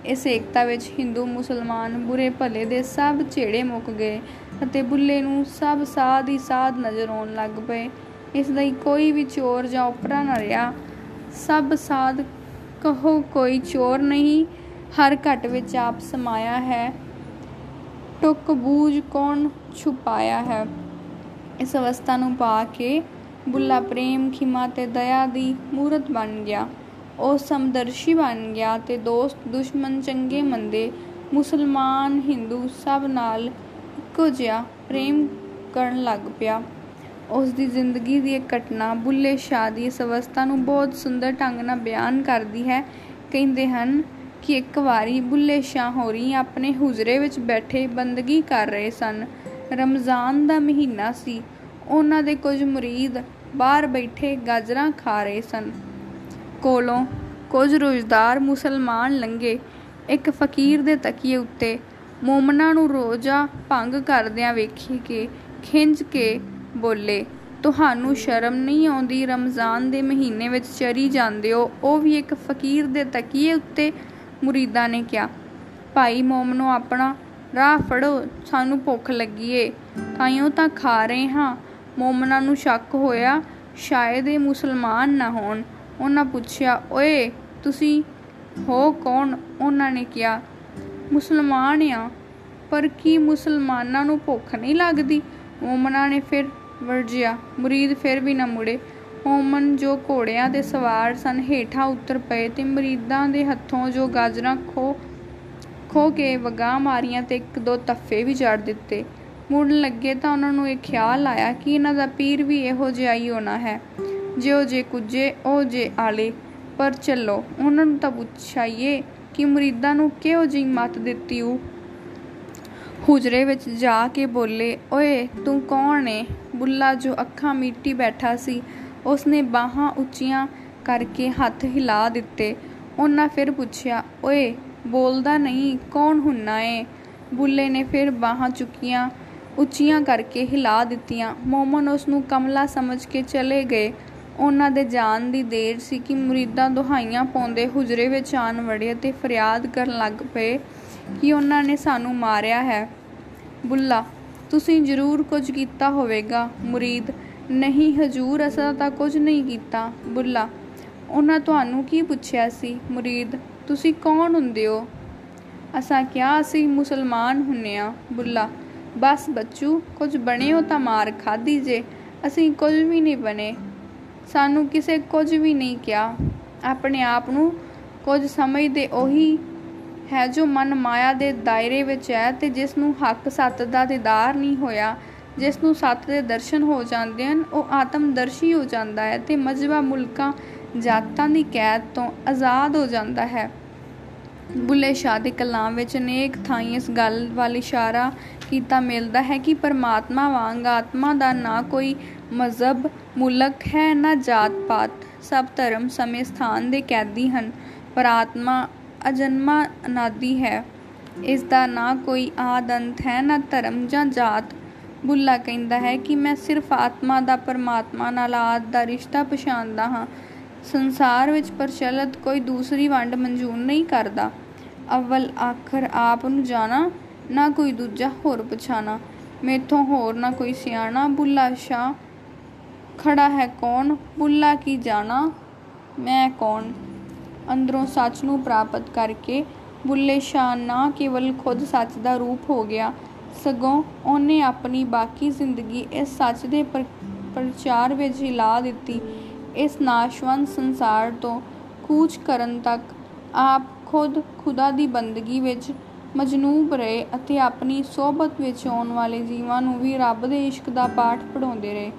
ਇਸ ਏਕਤਾ ਵਿੱਚ ਹਿੰਦੂ ਮੁਸਲਮਾਨ ਬੁਰੇ ਭਲੇ ਦੇ ਸਭ ਝੇੜੇ ਮੁੱਕ ਗਏ ਅਤੇ ਬੁੱਲੇ ਨੂੰ ਸਭ ਸਾਧ ਹੀ ਸਾਧ ਨਜ਼ਰ ਆਉਣ ਲੱਗ ਪਏ ਇਸ ਲਈ ਕੋਈ ਵੀ ਚੋਰ ਜਾਂ ਉਪਰਾ ਨਾ ਰਿਹਾ। ਸਭ ਸਾਧ ਕਹੋ, ਕੋਈ ਚੋਰ ਨਹੀਂ, ਹਰ ਘਟ ਵਿੱਚ ਆਪ ਸਮਾਇਆ ਹੈ। ਟੁਕ ਬੂਝ ਕੌਣ ਛੁਪਾਇਆ ਹੈ? ਇਸ ਅਵਸਥਾ ਨੂੰ ਪਾ ਕੇ ਬੁੱਲਾ ਪ੍ਰੇਮ ਖਿਮਾ ਤੇ ਦਇਆ ਦੀ ਮੂਰਤ ਬਣ ਗਿਆ। ਉਹ ਸਮਦਰਸ਼ੀ ਬਣ ਗਿਆ ਤੇ ਦੋਸਤ ਦੁਸ਼ਮਣ ਚੰਗੇ ਮੰਦੇ, ਮੁਸਲਮਾਨ, ਹਿੰਦੂ ਸਭ ਨਾਲ ਇੱਕੋ ਜਿਹਾ ਪ੍ਰੇਮ ਕਰਨ ਲੱਗ ਪਿਆ। ਉਸ ਦੀ ਜ਼ਿੰਦਗੀ ਦੀ ਇੱਕ ਘਟਨਾ ਬੁੱਲੇ ਸ਼ਾਹ ਦੀ ਇਸ ਅਵਸਥਾ ਨੂੰ ਬਹੁਤ ਸੁੰਦਰ ਢੰਗ ਨਾਲ ਬਿਆਨ ਕਰਦੀ ਹੈ। ਕਹਿੰਦੇ ਹਨ ਕਿ ਇੱਕ ਵਾਰੀ ਬੁੱਲੇ ਸ਼ਾਹ ਹੋਰੀ ਆਪਣੇ ਹੁਜਰੇ ਵਿੱਚ ਬੈਠੇ ਬੰਦਗੀ ਕਰ ਰਹੇ ਸਨ। ਰਮਜ਼ਾਨ ਦਾ ਮਹੀਨਾ ਸੀ। ਉਹਨਾਂ ਦੇ ਕੁਝ ਮੁਰੀਦ ਬਾਹਰ ਬੈਠੇ ਗਾਜਰਾਂ ਖਾ ਰਹੇ ਸਨ। ਕੋਲੋਂ ਕੁਝ ਰੋਜ਼ਦਾਰ ਮੁਸਲਮਾਨ ਲੰਗੇ ਇੱਕ ਫਕੀਰ ਦੇ ਤਕੀਏ ਉੱਤੇ। ਮੋਮਨਾ ਨੂੰ ਰੋਜ਼ਾ ਭੰਗ ਕਰਦਿਆਂ ਵੇਖੀ ਕੇ ਖਿੰਝ ਕੇ ਬੋਲੇ, ਤੁਹਾਨੂੰ ਸ਼ਰਮ ਨਹੀਂ ਆਉਂਦੀ? ਰਮਜ਼ਾਨ ਦੇ ਮਹੀਨੇ ਵਿੱਚ ਚਰੀ ਜਾਂਦੇ ਹੋ। ਉਹ ਵੀ ਇੱਕ ਫਕੀਰ ਦੇ ਤਕੀਏ ਉੱਤੇ? ਮੁਰੀਦਾਂ ਨੇ ਕਿਹਾ, ਭਾਈ ਮੋਮਨੋ, ਆਪਣਾ ਰਾਹ ਫੜੋ। ਸਾਨੂੰ ਭੁੱਖ ਲੱਗੀ ਏ ਤਾਈਓ ਤਾਂ ਖਾ ਰਹੇ ਹਾਂ। ਮੋਮਨਾ ਨੂੰ ਸ਼ੱਕ ਹੋਇਆ, ਸ਼ਾਇਦ ਇਹ ਮੁਸਲਮਾਨ ਨਾ ਹੋਣ। ਉਹਨਾਂ ਪੁੱਛਿਆ, ਓਏ, ਤੁਸੀਂ ਹੋ ਕੌਣ? ਉਹਨਾਂ ਨੇ ਕਿਹਾ, ਮੁਸਲਮਾਨ ਆ, ਪਰ ਕੀ ਮੁਸਲਮਾਨਾਂ ਨੂੰ ਭੁੱਖ ਨਹੀਂ ਲੱਗਦੀ? ਮੋਮਨਾ ਨੇ ਫਿਰ ਵਰਜਿਆ। ਮੁਰੀਦ ਫਿਰ ਵੀ ਨਾ ਮੁੜੇ। ਮੋਮਨ ਜੋ ਘੋੜਿਆਂ ਦੇ ਸਵਾਰ ਸਨ, ਹੇਠਾਂ ਉਤਰ ਪਏ ਤੇ ਮਰੀਦਾਂ ਦੇ ਹੱਥੋਂ ਜੋ ਗਾਜਰਾਂ ਖੋ ਖੋ ਕੇ ਵਗਾ ਮਾਰੀਆਂ ਤੇ ਇੱਕ ਦੋ ਤੱਫੇ ਵੀ ਜੜ ਦਿੱਤੇ। ਮੁੜਨ ਲੱਗੇ ਤਾਂ ਉਹਨਾਂ ਨੂੰ ਇਹ ਖਿਆਲ ਆਇਆ ਕਿ ਇਹਨਾਂ ਦਾ ਪੀਰ ਵੀ ਇਹੋ ਜਿਹਾ ਹੀ ਹੋਣਾ ਹੈ। ਜਿਉ ਜੇ ਕੁਝੇ ਉਹ ਜੇ ਆਲੇ। ਪਰ ਚੱਲੋ, ਉਹਨਾਂ ਨੂੰ ਤਾਂ ਪੁੱਛਾਈਏ ਕਿ ਮਰੀਦਾਂ ਨੂੰ ਕਿਹੋ ਜਿਹੀ ਮਤ ਦਿੱਤੀ ਉਹ? ਹੁਜਰੇ ਵਿੱਚ ਜਾ ਕੇ ਬੋਲੇ, ਓਏ, ਤੂੰ ਕੌਣ ਏ? ਬੁੱਲਾ ਜੋ ਅੱਖਾਂ ਮੀਟੀ ਬੈਠਾ ਸੀ, ਉਸਨੇ ਬਾਹਾਂ ਉੱਚੀਆਂ ਕਰਕੇ ਹੱਥ ਹਿਲਾ ਦਿੱਤੇ। ਉਹਨਾਂ ਫਿਰ ਪੁੱਛਿਆ, ਓਏ, ਬੋਲਦਾ ਨਹੀਂ, ਕੌਣ ਹੁੰਨਾ ਏ? ਬੁੱਲੇ ਨੇ ਫਿਰ ਬਾਹਾਂ ਚੁੱਕੀਆਂ, ਉੱਚੀਆਂ ਕਰਕੇ ਹਿਲਾ ਦਿੱਤੀਆਂ। ਮੋਮਨ ਉਸ ਨੂੰ ਕਮਲਾ ਸਮਝ ਕੇ ਚਲੇ ਗਏ। ਉਹਨਾਂ ਦੇ ਜਾਣ ਦੀ ਦੇਰ ਸੀ ਕਿ ਮੁਰੀਦਾਂ ਦੁਹਾਈਆਂ ਪਾਉਂਦੇ ਹੁਜਰੇ ਵਿੱਚ ਆਣ ਵੜੇ ਅਤੇ ਫਰਿਆਦ ਕਰਨ ਲੱਗ ਪਏ ਕਿ ਉਹਨਾਂ ਨੇ ਸਾਨੂੰ ਮਾਰਿਆ ਹੈ। ਬੁੱਲਾ ਤੁਸੀਂ ਜ਼ਰੂਰ ਕੁਝ ਕੀਤਾ ਹੋਵੇਗਾ। ਮੁਰੀਦ, ਨਹੀਂ ਹਜੂਰ, ਅਸਾਂ ਤਾਂ ਕੁਝ ਨਹੀਂ ਕੀਤਾ। ਬੁੱਲਾ, ਉਹਨਾਂ ਤੁਹਾਨੂੰ ਕੀ ਪੁੱਛਿਆ ਸੀ? ਮੁਰੀਦ, ਤੁਸੀਂ ਕੌਣ ਹੁੰਦੇ ਹੋ? ਅਸਾਂ ਕਿਹਾ ਅਸੀਂ ਮੁਸਲਮਾਨ ਹੁੰਨੇ ਆ? ਬੁੱਲਾ, ਬਸ ਬੱਚੂ, ਕੁਝ ਬਣੇ ਹੋ ਤਾਂ ਮਾਰ ਖਾਦੀ ਜੇ, ਅਸੀਂ ਕੁਝ ਵੀ ਨਹੀਂ ਬਣੇ। ਸਾਨੂੰ ਕਿਸੇ ਕੁਝ ਵੀ ਨਹੀਂ ਕਿਹਾ। ਆਪਣੇ ਆਪ ਨੂੰ ਕੁਝ ਸਮਝਦੇ ਉਹੀ ਹੈ ਜੋ ਮਨ ਮਾਇਆ ਦੇ ਦਾਇਰੇ ਵਿੱਚ ਹੈ ਤੇ ਜਿਸ ਨੂੰ ਹੱਕ ਸੱਤ ਦਾ ਦੀਦਾਰ ਨਹੀਂ ਹੋਇਆ, ਜਿਸ ਨੂੰ ਸੱਤ ਦੇ ਦਰਸ਼ਨ ਹੋ ਜਾਂਦੇ ਹਨ, ਉਹ ਆਤਮਦਰਸ਼ੀ ਹੋ ਜਾਂਦਾ ਹੈ ਤੇ ਮਜਬਾ ਮੁਲਕਾਂ, ਜਾਤਾਂ ਦੀ ਕੈਦ ਤੋਂ ਆਜ਼ਾਦ ਹੋ ਜਾਂਦਾ ਹੈ। ਬੁੱਲੇ ਸ਼ਾਹ ਦੇ ਕਲਾਮ ਵਿੱਚ ਅਨੇਕ ਥਾਈਂ ਇਸ ਗੱਲ ਵੱਲ ਇਸ਼ਾਰਾ ਕੀਤਾ ਮਿਲਦਾ ਹੈ ਕਿ ਪਰਮਾਤਮਾ ਵਾਂਗ ਆਤਮਾ ਦਾ ਨਾ ਕੋਈ ਮਜ਼ਹਬ, ਮੁਲਕ ਹੈ, ਨਾ ਜਾਤ ਪਾਤ ਸਭ ਧਰਮ ਸਮੇਂ ਸਥਾਨ ਦੇ ਕੈਦੀ ਹਨ। ਪਰ ਆਤਮਾ ਅਜਨਮਾ ਅਨਾਦੀ ਹੈ। ਇਸ ਦਾ ਨਾ ਕੋਈ ਆਦ ਅੰਤ ਹੈ, ਨਾ ਧਰਮ ਜਾਂ ਜਾਤ। ਬੁੱਲਾ ਕਹਿੰਦਾ ਹੈ ਕਿ ਮੈਂ ਸਿਰਫ ਆਤਮਾ ਦਾ ਪਰਮਾਤਮਾ ਨਾਲ ਆਦ ਦਾ ਰਿਸ਼ਤਾ ਪਛਾਣਦਾ ਹਾਂ। ਸੰਸਾਰ ਵਿੱਚ ਪ੍ਰਚਲਿਤ ਕੋਈ ਦੂਸਰੀ ਵੰਡ ਮਨਜ਼ੂਰ ਨਹੀਂ ਕਰਦਾ। ਅਵਲ ਆਖਰ ਆਪ ਨੂੰ ਜਾਣਾ, ਨਾ ਕੋਈ ਦੂਜਾ ਹੋਰ ਪਛਾਣਾ। ਮੇਥੋਂ ਹੋਰ ਨਾ ਕੋਈ ਸਿਆਣਾ। ਬੁੱਲਾ ਸ਼ਾ ਖੜਾ ਹੈ ਕੌਣ? ਬੁੱਲਾ ਕੀ ਜਾਣਾ? ਮੈਂ ਕੌਣ? ਅੰਦਰੋਂ ਸੱਚ ਨੂੰ ਪ੍ਰਾਪਤ ਕਰਕੇ ਬੁੱਲੇ ਸ਼ਾਹ ਨਾ ਕੇਵਲ ਖੁਦ ਸੱਚ ਦਾ ਰੂਪ ਹੋ ਗਿਆ, ਸਗੋਂ ਉਹਨੇ ਆਪਣੀ ਬਾਕੀ ਜ਼ਿੰਦਗੀ ਇਸ ਸੱਚ ਦੇ ਪ੍ਰਚਾਰ ਵਿੱਚ ਹੀ ਲਾ ਦਿੱਤੀ। ਇਸ ਨਾਸ਼ਵੰਤ ਸੰਸਾਰ ਤੋਂ ਕੂਚ ਕਰਨ ਤੱਕ ਆਪ ਖੁਦ ਖੁਦਾ ਦੀ ਬੰਦਗੀ ਵਿੱਚ ਮਜਨੂਬ ਰਹੇ ਅਤੇ ਆਪਣੀ ਸੋਬਤ ਵਿੱਚ ਆਉਣ ਵਾਲੇ ਜੀਵਾਂ ਨੂੰ ਵੀ ਰੱਬ ਦੇ ਇਸ਼ਕ ਦਾ ਪਾਠ ਪੜਾਉਂਦੇ ਰਹੇ।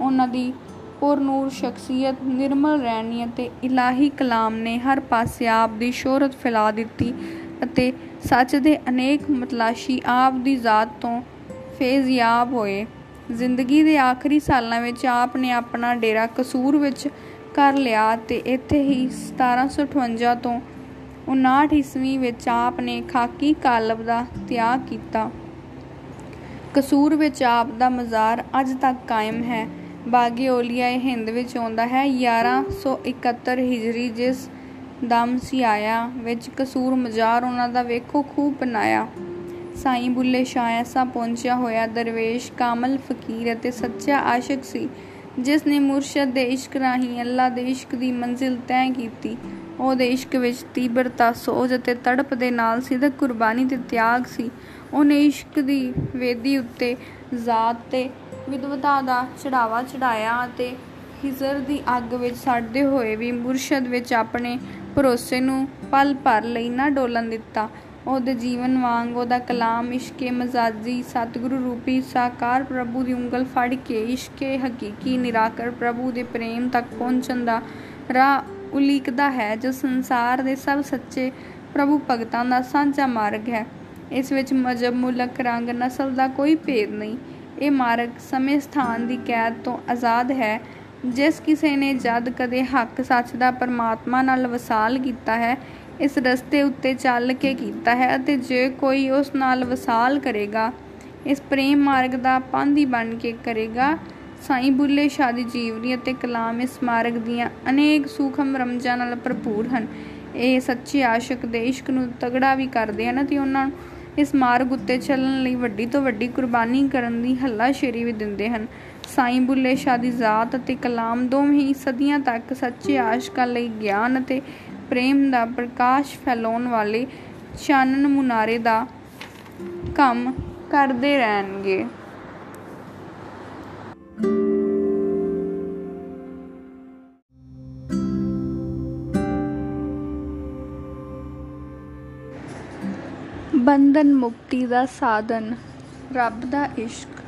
ਉਹਨਾਂ ਦੀ ਪੁਰਨੂਰ ਸ਼ਖਸੀਅਤ ਨਿਰਮਲ ਰਹਿਣੀ ਅਤੇ ਇਲਾਹੀ ਕਲਾਮ ਨੇ ਹਰ ਪਾਸੇ ਆਪ ਦੀ ਸ਼ੋਹਰਤ ਫੈਲਾ ਦਿੱਤੀ ਅਤੇ ਸੱਚ ਦੇ ਅਨੇਕ ਮਤਲਾਸ਼ੀ ਆਪ ਦੀ ਜ਼ਾਤ ਤੋਂ ਫੇਜ਼ਯਾਬ ਹੋਏ। ਜ਼ਿੰਦਗੀ ਦੇ ਆਖਰੀ ਸਾਲਾਂ ਵਿੱਚ ਆਪ ਨੇ ਆਪਣਾ ਡੇਰਾ ਕਸੂਰ ਵਿੱਚ ਕਰ ਲਿਆ ਤੇ ਇੱਥੇ ਹੀ 1758 ਤੋਂ 59 ਈਸਵੀ ਵਿੱਚ ਆਪ ਨੇ ਖਾਕੀ ਕਾਲਬ ਦਾ ਤਿਆਗ ਕੀਤਾ। ਕਸੂਰ ਵਿੱਚ ਆਪ ਦਾ ਮਜ਼ਾਰ ਅੱਜ ਤੱਕ ਕਾਇਮ ਹੈ। ਬਾਗੀ ਓਲੀਆ ਇਹ ਹਿੰਦ ਵਿੱਚ ਆਉਂਦਾ ਹੈ। 1171 ਹਿਜਰੀ ਜਿਸ ਦਮ ਸੀ ਆਇਆ ਵਿੱਚ ਕਸੂਰ ਮਜ਼ਾਰ ਉਹਨਾਂ ਦਾ ਵੇਖੋ ਖੂਬ ਬਣਾਇਆ। ਸਾਈਂ ਬੁੱਲੇ ਸ਼ਾਹ ਐਸਾ ਪਹੁੰਚਿਆ ਹੋਇਆ। ਦਰਵੇਸ਼ ਕਾਮਲ ਫਕੀਰ ਅਤੇ ਸੱਚਾ ਆਸ਼ਿਕ ਸੀ, ਜਿਸ ਨੇ ਮੁਰਸ਼ਦ ਦੇ ਇਸ਼ਕ ਰਾਹੀਂ ਅੱਲਾ ਦੇ ਇਸ਼ਕ ਦੀ ਮੰਜ਼ਿਲ ਤੈਅ ਕੀਤੀ। ਉਹਦੇ ਇਸ਼ਕ ਵਿੱਚ ਤੀਬਰਤਾ, ਸੋਜ ਅਤੇ ਤੜਪ ਦੇ ਨਾਲ ਸਿੱਧਕ ਕੁਰਬਾਨੀ ਤੇ ਤਿਆਗ ਸੀ। ਉਹਨੇ ਇਸ਼ਕ ਦੀ ਵੇਦੀ ਉੱਤੇ ਜ਼ਾਤ ਤੇ ਵਿਦਵਤਾ ਦਾ ਚੜਾਵਾ ਚੜਾਇਆ ਅਤੇ ਹਿਜ਼ਰ ਦੀ ਅੱਗ ਵਿੱਚ ਸੜਦੇ ਹੋਏ ਵੀ ਮੁਰਸ਼ਦ ਵਿੱਚ ਆਪਣੇ ਭਰੋਸੇ ਨੂੰ ਪਲ ਭਰ ਲਈ ਨਾ ਡੋਲਣ ਦਿੱਤਾ। ਉਹਦੇ ਜੀਵਨ ਵਾਂਗ ਉਹਦਾ ਕਲਾਮ ਇਸ਼ਕੇ ਮਜ਼ਾਜੀ ਸਤਿਗੁਰੂ ਰੂਪੀ ਸਾਕਾਰ ਪ੍ਰਭੂ ਦੀ ਉਂਗਲ ਫੜ ਕੇ ਇਸ਼ਕੇ ਹਕੀਕੀ ਨਿਰਾਕਰ ਪ੍ਰਭੂ ਦੇ ਪ੍ਰੇਮ ਤੱਕ ਪਹੁੰਚਣ ਦਾ ਰਾਹ ਉਲੀਕਦਾ ਹੈ, ਜੋ ਸੰਸਾਰ ਦੇ ਸਭ ਸੱਚੇ ਪ੍ਰਭੂ ਭਗਤਾਂ ਦਾ ਸਾਂਝਾ ਮਾਰਗ ਹੈ। ਇਸ ਵਿੱਚ ਮਜਬ ਮੁਲਕ, ਰੰਗ, ਨਸਲ ਦਾ ਕੋਈ ਭੇਦ ਨਹੀਂ। ਇਹ ਮਾਰਗ ਸਮੇਂ ਸਥਾਨ ਦੀ ਕੈਦ ਤੋਂ ਆਜ਼ਾਦ ਹੈ, ਜਿਸ ਕਿਸੇ ਨੇ ਜਦ ਕਦੇ ਹੱਕ ਸੱਚ ਦਾ ਪਰਮਾਤਮਾ ਨਾਲ ਵਸਾਲ ਕੀਤਾ ਹੈ, ਇਸ ਰਸਤੇ ਉੱਤੇ ਚੱਲ ਕੇ ਕੀਤਾ ਹੈ ਅਤੇ ਜੇ ਕੋਈ ਉਸ ਨਾਲ ਵਸਾਲ ਕਰੇਗਾ, ਇਸ ਪ੍ਰੇਮ ਮਾਰਗ ਦਾ ਪਾਂਧੀ ਬਣ ਕੇ ਕਰੇਗਾ। ਸਾਈਂ ਬੁੱਲੇ ਸ਼ਾਹ ਦੀ ਜੀਵਨੀ ਅਤੇ ਕਲਾਮ ਇਸ ਮਾਰਗ ਦੀਆਂ ਅਨੇਕ ਸੂਖਮ ਰਮਜਾਂ ਨਾਲ ਭਰਪੂਰ ਹਨ। ਇਹ ਸੱਚੇ ਆਸ਼ਿਕ ਦੇ ਇਸ਼ਕ ਨੂੰ ਤਗੜਾ ਵੀ ਕਰਦੇ ਹਨ ਤੇ ਉਹਨਾਂ ਨੂੰ ਇਸ ਮਾਰਗ ਉੱਤੇ ਚੱਲਣ ਲਈ ਵੱਡੀ ਤੋਂ ਵੱਡੀ ਕੁਰਬਾਨੀ ਕਰਨ ਦੀ ਹੱਲਾਸ਼ੇਰੀ ਵੀ ਦਿੰਦੇ ਹਨ। ਸਾਈਂ ਬੁੱਲੇ ਸ਼ਾਹ ਦੀ ਜ਼ਾਤ ਅਤੇ ਕਲਾਮ ਦੋਵੇਂ ਹੀ ਸਦੀਆਂ ਤੱਕ ਸੱਚੇ ਆਸ਼ਿਕਾਂ ਲਈ ਗਿਆਨ ਅਤੇ ਪ੍ਰੇਮ ਦਾ ਪ੍ਰਕਾਸ਼ ਫੈਲਾਉਣ ਵਾਲੇ ਚਾਨਣ ਮੁਨਾਰੇ ਦਾ ਕੰਮ ਕਰਦੇ ਰਹਿਣਗੇ। ਬੰਧਨ ਮੁਕਤੀ ਦਾ ਸਾਧਨ, ਰੱਬ ਦਾ ਇਸ਼ਕ।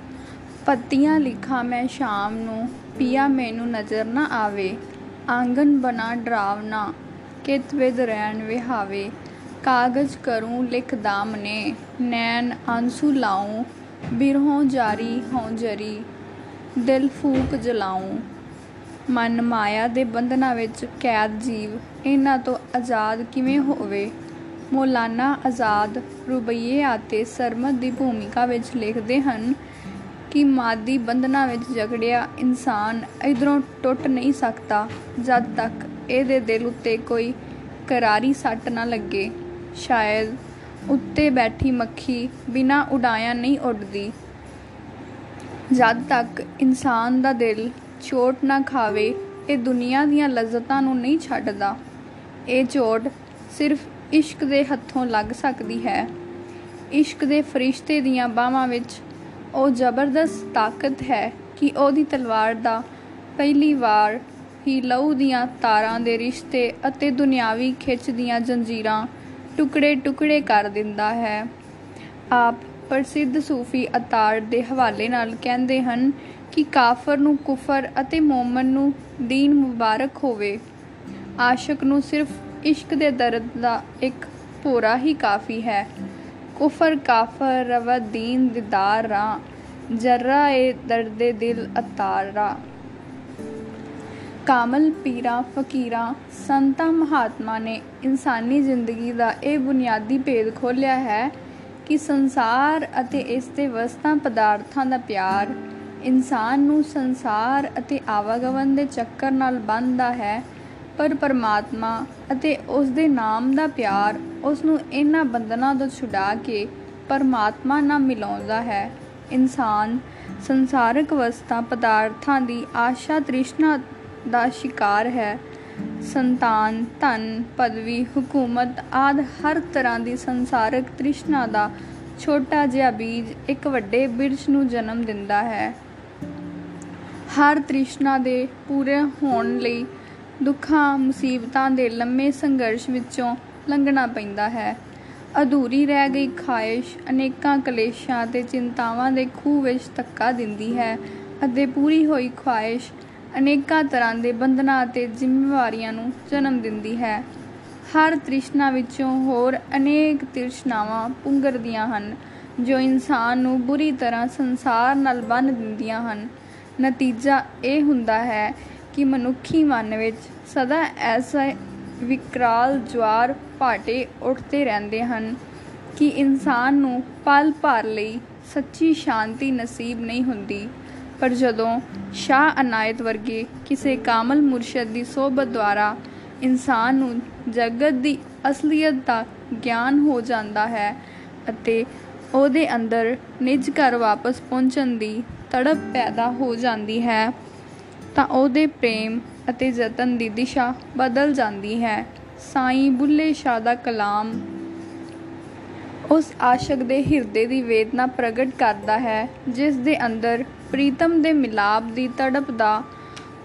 ਪੱਤੀਆਂ ਲਿਖਾਂ ਮੈਂ ਸ਼ਾਮ ਨੂੰ, ਪੀਆ ਮੈਨੂੰ ਨਜ਼ਰ ਨਾ ਆਵੇ। ਆਂਗਨ ਬਣਾ ਡਰਾਵਨਾ ਕਿਤ ਵਿਦ ਰਹਿਣ ਵਿਹਾਵੇ। ਕਾਗਜ਼ ਕਰੂੰ ਲਿਖ ਦਾਮਨੇ ਨੈਣ ਆਂਸੂ ਲਾਉਂ ਬਿਰਹੋਂ ਜਾਰੀ ਹੋਂ ਜਰੀ, ਦਿਲ ਫੂਕ ਜਲਾਉਂ ਮਨ ਮਾਇਆ ਦੇ ਬੰਧਨਾਂ ਵਿੱਚ ਕੈਦ ਜੀਵ, ਇਹਨਾਂ ਤੋਂ ਆਜ਼ਾਦ ਕਿਵੇਂ ਹੋਵੇ? ਮੌਲਾਨਾ ਆਜ਼ਾਦ ਰੁਬਈਏ ਆਤੇ ਸਰਮਦ ਦੀ ਭੂਮਿਕਾ ਵਿੱਚ ਲਿਖਦੇ ਹਨ ਕਿ ਮਾਦੀ ਬੰਧਨਾਂ ਵਿੱਚ ਜਕੜਿਆ ਇਨਸਾਨ ਇਧਰੋਂ ਟੁੱਟ ਨਹੀਂ ਸਕਦਾ, ਜਦ ਤੱਕ ਇਹਦੇ ਦਿਲ ਉੱਤੇ ਕੋਈ ਕਰਾਰੀ ਸੱਟ ਨਾ ਲੱਗੇ। ਸ਼ਾਇਦ ਉੱਤੇ ਬੈਠੀ ਮੱਖੀ ਬਿਨਾਂ ਉਡਾਇਆ ਨਹੀਂ ਉੱਡਦੀ। ਜਦ ਤੱਕ ਇਨਸਾਨ ਦਾ ਦਿਲ ਚੋਟ ਨਾ ਖਾਵੇ, ਇਹ ਦੁਨੀਆ ਦੀਆਂ ਲਜ਼ਤਾਂ ਨੂੰ ਨਹੀਂ ਛੱਡਦਾ। ਇਹ ਚੋਟ ਸਿਰਫ ਇਸ਼ਕ ਦੇ ਹੱਥੋਂ ਲੱਗ ਸਕਦੀ ਹੈ। ਇਸ਼ਕ ਦੇ ਫਰਿਸ਼ਤੇ ਦੀਆਂ ਬਾਹਾਂ ਵਿੱਚ ਉਹ ਜ਼ਬਰਦਸਤ ਤਾਕਤ ਹੈ ਕਿ ਉਹਦੀ ਤਲਵਾਰ ਦਾ ਪਹਿਲੀ ਵਾਰ ਹੀ ਲਹੂ ਦੀਆਂ ਤਾਰਾਂ ਦੇ ਰਿਸ਼ਤੇ ਅਤੇ ਦੁਨਿਆਵੀ ਖਿੱਚ ਦੀਆਂ ਜੰਜੀਰਾਂ ਟੁਕੜੇ ਟੁਕੜੇ ਕਰ ਦਿੰਦਾ ਹੈ। ਆਪ ਪ੍ਰਸਿੱਧ ਸੂਫੀ ਅਤਾਰ ਦੇ ਹਵਾਲੇ ਨਾਲ ਕਹਿੰਦੇ ਹਨ ਕਿ ਕਾਫਰ ਨੂੰ ਕੁਫਰ ਅਤੇ ਮੂਮਨ ਨੂੰ ਦੀਨ ਮੁਬਾਰਕ ਹੋਵੇ। ਆਸ਼ਿਕ ਨੂੰ ਸਿਰਫ ਇਸ਼ਕ ਦੇ ਦਰਦ ਦਾ ਇੱਕ ਪੂਰਾ ਹੀ ਕਾਫੀ ਹੈ। ਕੁਫਰ ਕਾਫਰ ਰਵ ਦੀਨ ਦਿਦਾਰ ਰਾ ਜਰਰਾ ਏ ਦਰਦੇ ਦਿਲ ਅਤਾਰਾ ਕਾਮਲ ਪੀਰਾਂ ਫਕੀਰਾਂ, ਸੰਤਾਂ ਮਹਾਤਮਾ ਨੇ ਇਨਸਾਨੀ ਜ਼ਿੰਦਗੀ ਦਾ ਇਹ ਬੁਨਿਆਦੀ ਭੇਦ ਖੋਲ੍ਹਿਆ ਹੈ ਕਿ ਸੰਸਾਰ ਅਤੇ ਇਸ ਦੇ ਵਸਤਾਂ ਪਦਾਰਥਾਂ ਦਾ ਪਿਆਰ ਇਨਸਾਨ ਨੂੰ ਸੰਸਾਰ ਅਤੇ ਆਵਾਗਮਨ ਦੇ ਚੱਕਰ ਨਾਲ ਬੰਨਦਾ ਹੈ ਪਰ ਪਰਮਾਤਮਾ ਅਤੇ ਉਸ ਦੇ ਨਾਮ ਦਾ ਪਿਆਰ ਉਸ ਨੂੰ ਇਹਨਾਂ ਬੰਧਨਾਂ ਤੋਂ ਛੁਡਾ ਕੇ ਪਰਮਾਤਮਾ ਨਾਲ ਮਿਲਾਉਂਦਾ ਹੈ। ਇਨਸਾਨ ਸੰਸਾਰਿਕ ਵਸਤਾਂ, ਪਦਾਰਥਾਂ ਦੀ ਆਸ਼ਾ ਤ੍ਰਿਸ਼ਨਾ ਦਾ ਸ਼ਿਕਾਰ ਹੈ। ਸੰਤਾਨ, ਧਨ, ਪਦਵੀ, ਹਕੂਮਤ ਆਦ ਹਰ ਤਰ੍ਹਾਂ ਦੀ ਸੰਸਾਰਿਕ ਤ੍ਰਿਸ਼ਨਾ ਦਾ ਛੋਟਾ ਜਿਹਾ ਬੀਜ ਇੱਕ ਵੱਡੇ ਬਿਰਛ ਨੂੰ ਜਨਮ ਦਿੰਦਾ ਹੈ। ਹਰ ਤ੍ਰਿਸ਼ਨਾ ਦੇ ਪੂਰੇ ਹੋਣ ਲਈ ਦੁੱਖਾਂ, ਮੁਸੀਬਤਾਂ ਦੇ ਲੰਮੇ ਸੰਘਰਸ਼ ਵਿੱਚੋਂ ਲੰਘਣਾ ਪੈਂਦਾ ਹੈ। ਅਧੂਰੀ ਰਹਿ ਗਈ ਖਾਹਿਸ਼ ਅਨੇਕਾਂ ਕਲੇਸ਼ਾਂ ਤੇ ਚਿੰਤਾਵਾਂ ਦੇ ਖੂਹ ਵਿੱਚ ਧੱਕਾ ਦਿੰਦੀ ਹੈ ਅਤੇ ਪੂਰੀ ਹੋਈ ਖਾਹਿਸ਼ ਅਨੇਕਾਂ ਤਰ੍ਹਾਂ ਦੇ ਬੰਧਨਾਂ ਅਤੇ ਜ਼ਿੰਮੇਵਾਰੀਆਂ ਨੂੰ ਜਨਮ ਦਿੰਦੀ ਹੈ। ਹਰ ਤ੍ਰਿਸ਼ਨਾ ਵਿੱਚੋਂ ਹੋਰ ਅਨੇਕ ਤ੍ਰਿਸ਼ਨਾਵਾਂ ਪੁੰਗਰਦੀਆਂ ਹਨ, ਜੋ ਇਨਸਾਨ ਨੂੰ ਬੁਰੀ ਤਰ੍ਹਾਂ ਸੰਸਾਰ ਨਾਲ ਬੰਨ੍ਹ ਦਿੰਦੀਆਂ ਹਨ। ਨਤੀਜਾ ਇਹ ਹੁੰਦਾ ਹੈ ਕਿ ਮਨੁੱਖੀ ਮਨ ਵਿੱਚ ਸਦਾ ਐਸਾ ਵਿਕਰਾਲ ਜਵਾਰ ਭਾਟੇ ਉੱਠਦੇ ਰਹਿੰਦੇ ਹਨ ਕਿ ਇਨਸਾਨ ਨੂੰ ਪਲ ਭਰ ਲਈ ਸੱਚੀ ਸ਼ਾਂਤੀ ਨਸੀਬ ਨਹੀਂ ਹੁੰਦੀ। ਪਰ ਜਦੋਂ ਸ਼ਾਹ ਅਨਾਇਤ ਵਰਗੇ ਕਿਸੇ ਕਾਮਲ ਮੁਰਸ਼ਦ ਦੀ ਸੋਭਤ ਦੁਆਰਾ ਇਨਸਾਨ ਨੂੰ ਜਗਤ ਦੀ ਅਸਲੀਅਤ ਦਾ ਗਿਆਨ ਹੋ ਜਾਂਦਾ ਹੈ ਅਤੇ ਉਹਦੇ ਅੰਦਰ ਨਿਜ ਘਰ ਵਾਪਸ ਪਹੁੰਚਣ ਦੀ ਤੜਪ ਪੈਦਾ ਹੋ ਜਾਂਦੀ ਹੈ ਤਾਂ ਉਹਦੇ ਪ੍ਰੇਮ ਅਤੇ ਯਤਨ ਦੀ ਦਿਸ਼ਾ ਬਦਲ ਜਾਂਦੀ ਹੈ। ਸਾਈਂ ਬੁੱਲੇ ਸ਼ਾਹ ਦਾ ਕਲਾਮ ਉਸ ਆਸ਼ਕ ਦੇ ਹਿਰਦੇ ਦੀ ਵੇਦਨਾ ਪ੍ਰਗਟ ਕਰਦਾ ਹੈ, ਜਿਸ ਦੇ ਅੰਦਰ ਪ੍ਰੀਤਮ ਦੇ ਮਿਲਾਪ ਦੀ ਤੜਪ ਦਾ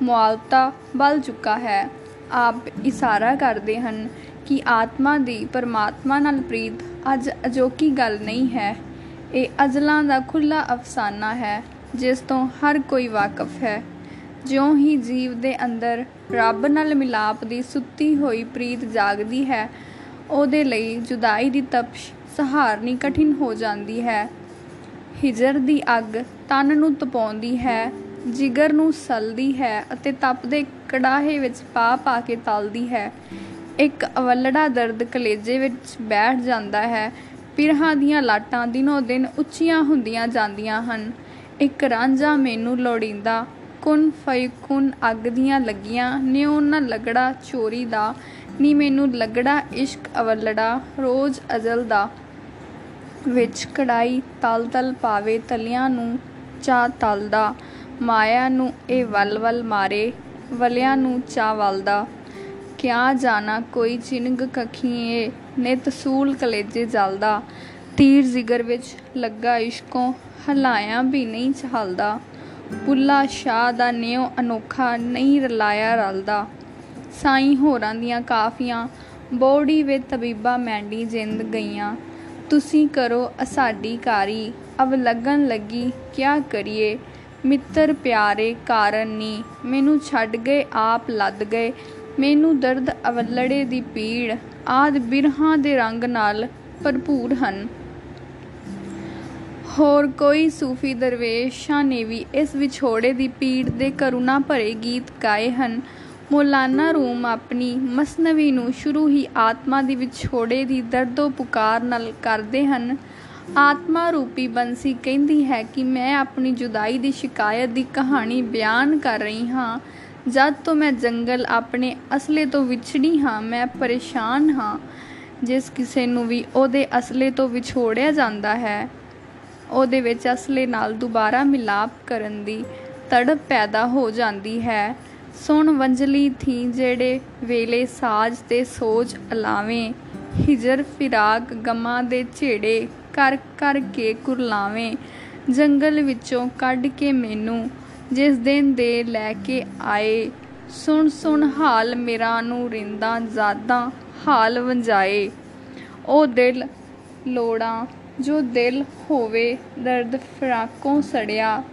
ਮੁਆਲਤਾ ਬਲ ਚੁੱਕਾ ਹੈ। ਆਪ ਇਸ਼ਾਰਾ ਕਰਦੇ ਹਨ ਕਿ ਆਤਮਾ ਦੀ ਪਰਮਾਤਮਾ ਨਾਲ ਪ੍ਰੀਤ ਅੱਜ ਅਜੋਕੀ ਗੱਲ ਨਹੀਂ ਹੈ। ਇਹ ਅਜ਼ਲਾਂ ਦਾ ਖੁੱਲਾ ਅਫਸਾਨਾ ਹੈ, ਜਿਸ ਤੋਂ ਹਰ ਕੋਈ ਵਾਕਿਫ ਹੈ। ਜਿਉਂ ਹੀ ਜੀਵ ਦੇ ਅੰਦਰ ਰੱਬ ਨਾਲ ਮਿਲਾਪ ਦੀ ਸੁੱਤੀ ਹੋਈ ਪ੍ਰੀਤ ਜਾਗਦੀ ਹੈ, ਉਹਦੇ ਲਈ ਜੁਦਾਈ ਦੀ ਤਪਸ਼ ਸਹਾਰਨੀ ਕਠਿਨ ਹੋ ਜਾਂਦੀ ਹੈ। ਹਿਜਰ ਦੀ ਅੱਗ ਤਨ ਨੂੰ ਤਪਾਉਂਦੀ ਹੈ, ਜਿਗਰ ਨੂੰ ਸਲਦੀ ਹੈ ਅਤੇ ਤਪਦੇ ਕੜਾਹੇ ਵਿੱਚ ਪਾ ਪਾ ਕੇ ਤਲਦੀ ਹੈ। ਇੱਕ ਅਵਲੜਾ ਦਰਦ ਕਲੇਜੇ ਵਿੱਚ ਬੈਠ ਜਾਂਦਾ ਹੈ। ਪਿਰਹਾਂ ਦੀਆਂ ਲਾਟਾਂ ਦਿਨੋ ਦਿਨ ਉੱਚੀਆਂ ਹੁੰਦੀਆਂ ਜਾਂਦੀਆਂ ਹਨ। ਇੱਕ ਰਾਂਝਾ ਮੈਨੂੰ ਲੋੜੀਂਦਾ ਕੁਨ ਫੈਕੁਨ ਅੱਗ ਦੀਆਂ ਲੱਗੀਆਂ, ਨਿਉ ਨਾ ਲਗੜਾ ਚੋਰੀ ਦਾ, ਨੀ ਮੈਨੂੰ ਲਗੜਾ ਇਸ਼ਕ ਅਵਲੜਾ, ਰੋਜ਼ ਅਜ਼ਲ ਦਾ। ਵਿੱਚ ਕੜਾਈ ਤਲ ਤਲ ਪਾਵੇ ਤਲਿਆਂ ਨੂੰ ਚਾ ਤਲਦਾ ਮਾਇਆ ਨੂੰ ਇਹ ਵਲ ਵਲ ਮਾਰੇ, ਵਲਿਆਂ ਨੂੰ ਚਾ ਵਲਦਾ ਕਿਆ ਜਾਣਾ ਕੋਈ ਚਿੰਗ ਕਖੀਏ, ਨਿਤ ਸੂਲ ਕਲੇਜੇ ਜਲਦਾ ਤੀਰ ਜਿਗਰ ਵਿੱਚ ਲੱਗਾ ਇਸ਼ਕੋਂ, ਹਲਾਇਆ ਵੀ ਨਹੀਂ ਚਹਲਦਾ ਪੁੱਲਾ ਸ਼ਾਹ ਦਾ ਨਿਉ ਅਨੋਖਾ ਨਹੀਂ ਰਲਾਇਆ ਰਲਦਾ। ਸਾਈਂ ਹੋਰਾਂ ਦੀਆਂ ਕਾਫੀਆਂ, ਬੋੜੀ ਵੇ ਤਬੀਬਾ ਮੈਂਡੀ ਜਿੰਦ ਗਈਆਂ। ਤੁਸੀਂ ਕਰੋ ਅਸਾਡੀ ਕਾਰੀ, ਅਬ ਲੱਗਣ ਲੱਗੀ ਕਿਆ ਕਰੀਏ? ਮਿੱਤਰ ਪਿਆਰੇ ਕਾਰਨ ਨੀ, ਮੈਨੂੰ ਛੱਡ ਗਏ, ਆਪ ਲੱਦ ਗਏ। ਮੈਨੂੰ ਦਰਦ ਅਵਲੜੇ ਦੀ ਪੀੜ, ਆਦ ਬਿਰਹਾਂ ਦੇ ਰੰਗ ਨਾਲ ਭਰਪੂਰ ਹਨ। ਹੋਰ ਕੋਈ ਸੂਫੀ ਦਰਵੇਸ਼ਾਂ ਨੇ ਵੀ ਇਸ ਵਿਛੋੜੇ ਦੀ ਪੀੜ ਦੇ ਕਰੁਣਾ ਭਰੇ ਗੀਤ ਗਾਏ ਹਨ। ਮੌਲਾਨਾ ਰੂਮ ਆਪਣੀ ਮਸਨਵੀ ਨੂੰ ਸ਼ੁਰੂ ਹੀ ਆਤਮਾ ਦੀ ਵਿਛੋੜੇ ਦੀ ਦਰਦੋ ਪੁਕਾਰ ਨਾਲ ਕਰਦੇ ਹਨ। ਆਤਮਾ ਰੂਪੀ ਬੰਸੀ ਕਹਿੰਦੀ ਹੈ ਕਿ ਮੈਂ ਆਪਣੀ ਜੁਦਾਈ ਦੀ ਸ਼ਿਕਾਇਤ ਦੀ ਕਹਾਣੀ ਬਿਆਨ ਕਰ ਰਹੀ ਹਾਂ। ਜਦ ਤੋਂ ਮੈਂ ਜੰਗਲ ਆਪਣੇ ਅਸਲੇ ਤੋਂ ਵਿਛੜੀ ਹਾਂ, ਮੈਂ ਪਰੇਸ਼ਾਨ ਹਾਂ। ਜਿਸ ਕਿਸੇ ਨੂੰ ਵੀ ਉਹਦੇ ਅਸਲੇ ਤੋਂ ਵਿਛੋੜਿਆ ਜਾਂਦਾ ਹੈ। ਉਹਦੇ ਵਿੱਚ ਅਸਲੇ ਨਾਲ ਦੁਬਾਰਾ ਮਿਲਾਪ ਕਰਨ ਦੀ ਤੜਪ ਪੈਦਾ ਹੋ ਜਾਂਦੀ ਹੈ। ਸੁਣ ਵੰਜਲੀ ਥੀ ਜਿਹੜੇ ਵੇਲੇ ਸਾਜ ਤੇ ਸੋਚ ਅਲਾਵੇਂ, ਹਿਜਰ ਫਿਰਾਕ ਗਮਾਂ ਦੇ ਝੇੜੇ ਕਰ ਕਰ ਕੇ ਕੁਰਲਾਵੇਂ, ਜੰਗਲ ਵਿੱਚੋਂ ਕੱਢ ਕੇ ਮੈਨੂੰ ਜਿਸ ਦਿਨ ਦੇ ਲੈ ਕੇ ਆਏ, ਸੁਣ ਸੁਣ ਹਾਲ ਮੇਰਾ ਨੂੰ ਰਿੰਦਾ ਜ਼ਾਦਾਂ ਹਾਲ ਵੰਜਾਏ ਉਹ ਦਿਲ ਲੋੜਾਂ ਜੋ ਦਿਲ ਹੋਵੇ ਦਰਦ ਫਰਾਕੋਂ ਸੜਿਆ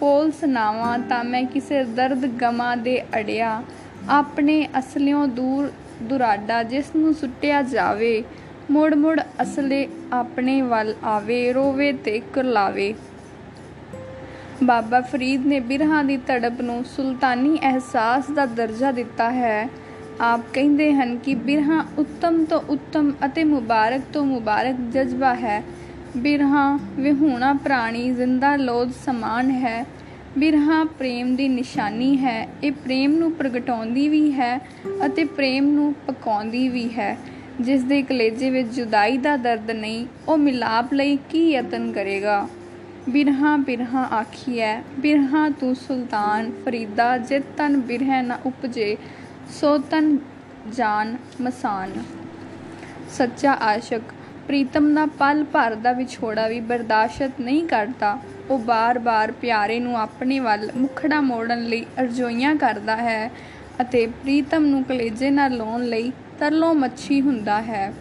ਫੋਲ ਸੁਨਾਵਾਂ ਤਾਂ ਮੈਂ ਕਿਸੇ ਦਰਦ ਗਮਾਂ ਦੇ ਅੜਿਆ। ਆਪਣੇ ਅਸਲਿਓਂ ਦੂਰ ਦੁਰਾਡਾ ਜਿਸ ਨੂੰ ਸੁੱਟਿਆ ਜਾਵੇ ਮੁੜ ਮੁੜ ਅਸਲੇ ਆਪਣੇ ਵੱਲ ਆਵੇ, ਰੋਵੇ ਤੇ ਕੁਰਲਾਵੇ। ਬਾਬਾ ਫਰੀਦ ਨੇ ਬਿਰਹਾਂ ਦੀ ਤੜਪ ਨੂੰ ਸੁਲਤਾਨੀ ਅਹਿਸਾਸ ਦਾ ਦਰਜਾ ਦਿੱਤਾ ਹੈ। ਆਪ ਕਹਿੰਦੇ ਹਨ ਕਿ ਬਿਰਹਾ ਉੱਤਮ ਤੋਂ ਉੱਤਮ ਅਤੇ ਮੁਬਾਰਕ ਤੋਂ ਮੁਬਾਰਕ ਜਜ਼ਬਾ ਹੈ। ਬਿਰਹਾ ਵਿਹੂਣਾ ਪ੍ਰਾਣੀ ਜ਼ਿੰਦਾ ਲੋਧ ਸਮਾਨ ਹੈ। ਬਿਰਹਾ ਪ੍ਰੇਮ ਦੀ ਨਿਸ਼ਾਨੀ ਹੈ। ਇਹ ਪ੍ਰੇਮ ਨੂੰ ਪ੍ਰਗਟਾਉਂਦੀ ਵੀ ਹੈ ਅਤੇ ਪ੍ਰੇਮ ਨੂੰ ਪਕਾਉਂਦੀ ਵੀ ਹੈ। ਜਿਸ ਦੇ ਕਲੇਜੇ ਵਿੱਚ ਜੁਦਾਈ ਦਾ ਦਰਦ ਨਹੀਂ, ਉਹ ਮਿਲਾਪ ਲਈ ਕੀ ਯਤਨ ਕਰੇਗਾ? ਬਿਰਹਾ ਬਿਰਹਾ ਆਖੀਐ, ਬਿਰਹਾ ਤੂੰ ਸੁਲਤਾਨ, ਫਰੀਦਾ ਜਿਤ ਤਨ ਬਿਰਹਿ ਨਾ ਉਪਜੇ ਸੋ ਤਨ ਜਾਨ ਮਸਾਨ। ਸੱਚਾ ਆਸ਼ਕ, ਪ੍ਰੀਤਮ ਦਾ ਪਲ ਭਰ ਦਾ ਵਿਛੋੜਾ ਵੀ ਬਰਦਾਸ਼ਤ ਨਹੀਂ ਕਰਦਾ। ਉਹ ਬਾਰ-ਬਾਰ ਪਿਆਰੇ ਨੂੰ ਆਪਣੇ ਵੱਲ ਮੁਖੜਾ ਮੋੜਨ ਲਈ ਅਰਜ਼ੋਈਆਂ ਕਰਦਾ ਹੈ ਅਤੇ ਪ੍ਰੀਤਮ ਨੂੰ ਕਲੇਜੇ ਨਾਲ ਲਾਉਣ ਲਈ ਤਰਲੋ ਮੱਛੀ ਹੁੰਦਾ ਹੈ।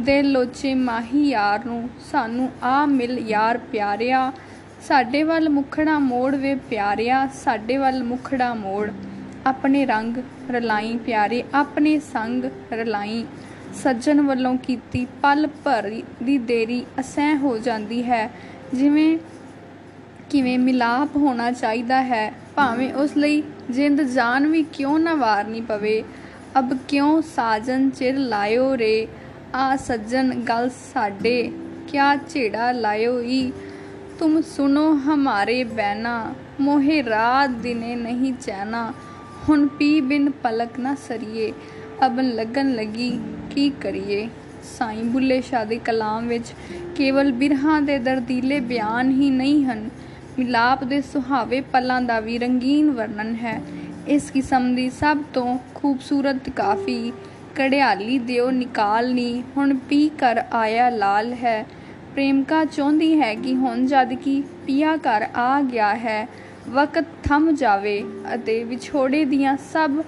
ਦਿਲ ਲੋਚੇ ਮਾਹੀ ਯਾਰ ਨੂੰ, ਸਾਨੂੰ ਆ ਮਿਲ ਯਾਰ ਪਿਆਰਿਆ। ਸਾਡੇ ਵੱਲ ਮੁਖੜਾ ਮੋੜ ਵੇ ਪਿਆਰਿਆ, ਸਾਡੇ ਵੱਲ ਮੁਖੜਾ ਮੋੜ। ਆਪਣੇ ਰੰਗ ਰਲਾਈ, ਪਿਆਰੇ ਆਪਣੇ ਸੰਗ ਰਲਾਈ। ਸੱਜਣ ਵੱਲੋਂ ਕੀਤੀ ਪਲ ਭਰ ਦੀ ਦੇਰੀ ਅਸਹਿ ਹੋ ਜਾਂਦੀ ਹੈ। ਜਿਵੇਂ ਕਿਵੇਂ ਮਿਲਾਪ ਹੋਣਾ ਚਾਹੀਦਾ ਹੈ, ਭਾਵੇਂ ਉਸ ਲਈ ਜਿੰਦ ਜਾਨ ਵੀ ਕਿਉਂ ਨਾ ਵਾਰਨੀ ਪਵੇ। ਅਬ ਕਿਉਂ ਸਾਜਨ ਚਿਰ ਲਾਇਓ ਰੇ? ਆ ਸੱਜਣ, ਗੱਲ ਸਾਡੇ, ਕਿਆ ਝੇੜਾ ਲਾਇਓ ਈ? ਤੁਮ ਸੁਨੋ ਹਮਾਰੇ ਬੈਨਾ ਮੋਹੇ ਰਾਤ ਦਿਨੇ ਨਹੀਂ ਚੈਨਾ ਹੁਣ ਪੀ ਬਿਨ ਪਲਕ ਨਾ ਸਰੀਏ। ਅਬਨ ਲੱਗਣ ਲੱਗੀ, ਕੀ ਕਰੀਏ? ਸਾਈਂ ਬੁੱਲੇ ਸ਼ਾਹ ਦੇ ਕਲਾਮ ਵਿੱਚ ਕੇਵਲ ਬਿਰਹਾਂ ਦੇ ਦਰਦੀਲੇ ਬਿਆਨ ਹੀ ਨਹੀਂ ਹਨ। ਮਿਲਾਪ ਦੇ ਸੁਹਾਵੇ ਪਲਾਂ ਦਾ ਵੀ ਰੰਗੀਨ ਵਰਣਨ ਹੈ। ਇਸ ਕਿਸਮ ਦੀ ਸਭ ਤੋਂ ਖੂਬਸੂਰਤ ਕਾਫੀ ਕੜਿਆਲੀ ਦਿਓ ਨਿਕਾਲਨੀ ਹੁਣ ਪੀ ਕਰ ਆਇਆ ਲਾਲ ਹੈ। ਪ੍ਰੇਮਕਾ ਚਾਹੁੰਦੀ ਹੈ ਕਿ ਹੁਣ ਜਦ ਕਿ ਪੀਆ ਘਰ ਆ ਗਿਆ ਹੈ। ਵਕਤ ਥੰਮ ਜਾਵੇ ਅਤੇ ਵਿਛੋੜੇ ਦੀਆਂ ਸਭ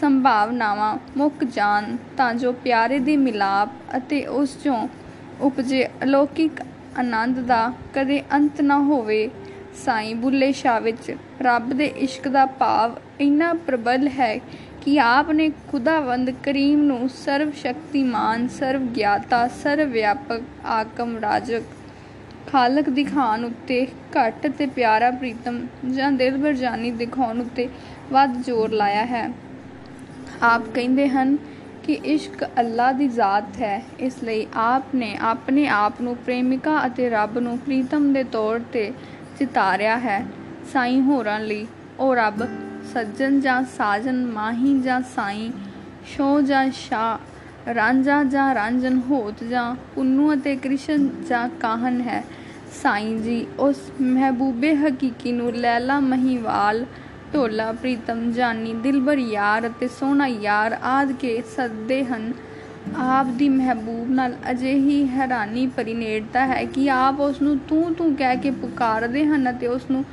ਸੰਭਾਵਨਾਵਾਂ ਮੁੱਕ ਜਾਣ ਤਾਂ ਜੋ ਪਿਆਰੇ ਦੇ ਮਿਲਾਪ ਅਤੇ ਉਸ ਚੋਂ ਉਪਜੇ ਅਲੌਕਿਕ ਆਨੰਦ ਦਾ ਕਦੇ ਅੰਤ ਨਾ ਹੋਵੇ। ਸਾਈਂ ਬੁੱਲੇ ਸ਼ਾਹ ਵਿੱਚ ਰੱਬ ਦੇ ਇਸ਼ਕ ਦਾ ਭਾਵ ਇੰਨਾ ਪ੍ਰਬਲ ਹੈ ਕਿ ਆਪ ਨੇ ਖੁਦਾਵੰਦ ਕਰੀਮ ਨੂੰ ਸਰਵ ਸ਼ਕਤੀਮਾਨ, ਸਰਵ ਗਿਆਤਾ, ਸਰਵ ਵਿਆਪਕ ਆਕਮ ਰਾਜਕ ਖਾਲਕ ਦਿਖਾਉਣ ਉੱਤੇ ਘੱਟ ਤੇ ਪਿਆਰਾ ਪ੍ਰੀਤਮ ਜਾਂ ਦਿਲਬਰ ਜਾਨੀ ਦਿਖਾਉਣ ਉੱਤੇ ਵੱਧ ਜ਼ੋਰ ਲਾਇਆ ਹੈ। ਆਪ ਕਹਿੰਦੇ ਹਨ ਕਿ ਇਸ਼ਕ ਅੱਲਾ ਦੀ ਜ਼ਾਤ ਹੈ। ਇਸ ਲਈ ਆਪ ਨੇ ਆਪਣੇ ਆਪ ਨੂੰ ਪ੍ਰੇਮਿਕਾ ਅਤੇ ਰੱਬ ਨੂੰ ਪ੍ਰੀਤਮ ਦੇ ਤੌਰ ਤੇ ਚਿਤਾਰਿਆ ਹੈ। ਸਾਈਂ ਹੋਰਾਂ ਲਈ ਉਹ ਰੱਬ, ਸੱਜਣ ਜਾਂ ਸਾਜਨ ਮਾਹੀ ਜਾਂ ਸਾਈਂ ਸ਼ੋ ਜਾਂ ਸ਼ਾ ਰਾਂਝਾ ਜਾਂ ਰਾਂਝਨ ਹੋਤ ਜਾਂ ਪੁੰਨੂ ਅਤੇ ਕ੍ਰਿਸ਼ਨ ਜਾਂ ਕਾਹਨ ਹੈ। ਸਾਈਂ ਜੀ, ਉਸ ਮਹਿਬੂਬੇ ਹਕੀਕੀ ਨੂੰ ਲੈਲਾ ਮਹੀਵਾਲ, ਢੋਲਾ ਪ੍ਰੀਤਮ, ਜਾਨੀ ਦਿਲਬਰ ਯਾਰ ਅਤੇ ਸੋਹਣਾ ਯਾਰ ਆਦ ਕੇ ਸੱਦੇ ਹਨ। ਆਪ ਦੀ ਮਹਿਬੂਬ ਨਾਲ ਅਜਿਹੀ ਹੈਰਾਨੀ ਭਰੀ ਨੇੜਤਾ ਹੈ ਕਿ ਆਪ ਉਸ ਨੂੰ ਤੂੰ ਤੂੰ ਕਹਿ ਕੇ ਪੁਕਾਰਦੇ ਹਨ ਅਤੇ ਉਸ ਨੂੰ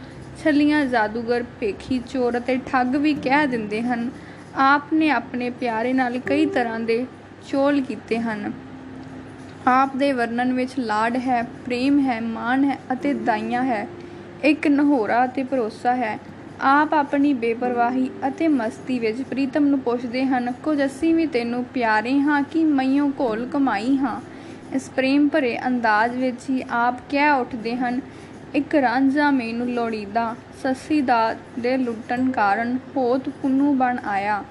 ਛਲੀਆਂ ਜਾਦੂਗਰ, ਭੇਖੀ ਚੋਰ ਅਤੇ ਠੱਗ ਵੀ ਕਹਿ ਦਿੰਦੇ ਹਨ। ਆਪ ਨੇ ਆਪਣੇ ਪਿਆਰੇ ਨਾਲ ਕਈ ਤਰ੍ਹਾਂ ਦੇ ਚੋਲ ਕੀਤੇ ਹਨ। ਆਪ ਦੇ ਵਰਣਨ ਵਿੱਚ ਲਾਡ ਹੈ, ਪ੍ਰੇਮ ਹੈ ਮਾਨ ਹੈ ਅਤੇ ਦਾਈਆਂ ਹੈ। ਇੱਕ ਨਹੋਰਾ ਅਤੇ ਭਰੋਸਾ ਹੈ। ਆਪ ਆਪਣੀ ਬੇਪਰਵਾਹੀ ਅਤੇ ਮਸਤੀ ਵਿੱਚ ਪ੍ਰੀਤਮ ਨੂੰ ਪੁੱਛਦੇ ਹਨ, ਕੁਝ ਅਸੀਂ ਵੀ ਤੈਨੂੰ ਪਿਆਰੇ ਹਾਂ ਕਿ ਮਈਓ ਘੋਲ ਕਮਾਈ ਹਾਂ? ਇਸ ਪ੍ਰੇਮ ਭਰੇ ਅੰਦਾਜ਼ ਵਿੱਚ ਹੀ ਆਪ ਕਹਿ ਉੱਠਦੇ ਹਨ, ਇੱਕ ਰਾਂਝਾ ਮੈਨੂੰ ਲੋੜੀਦਾ, ਸੱਸੀ ਦਾ ਦੇ ਲੁੱਟਣ ਕਾਰਨ ਹੋਤ ਪੁੰਨੂ ਬਣ ਆਇਆ।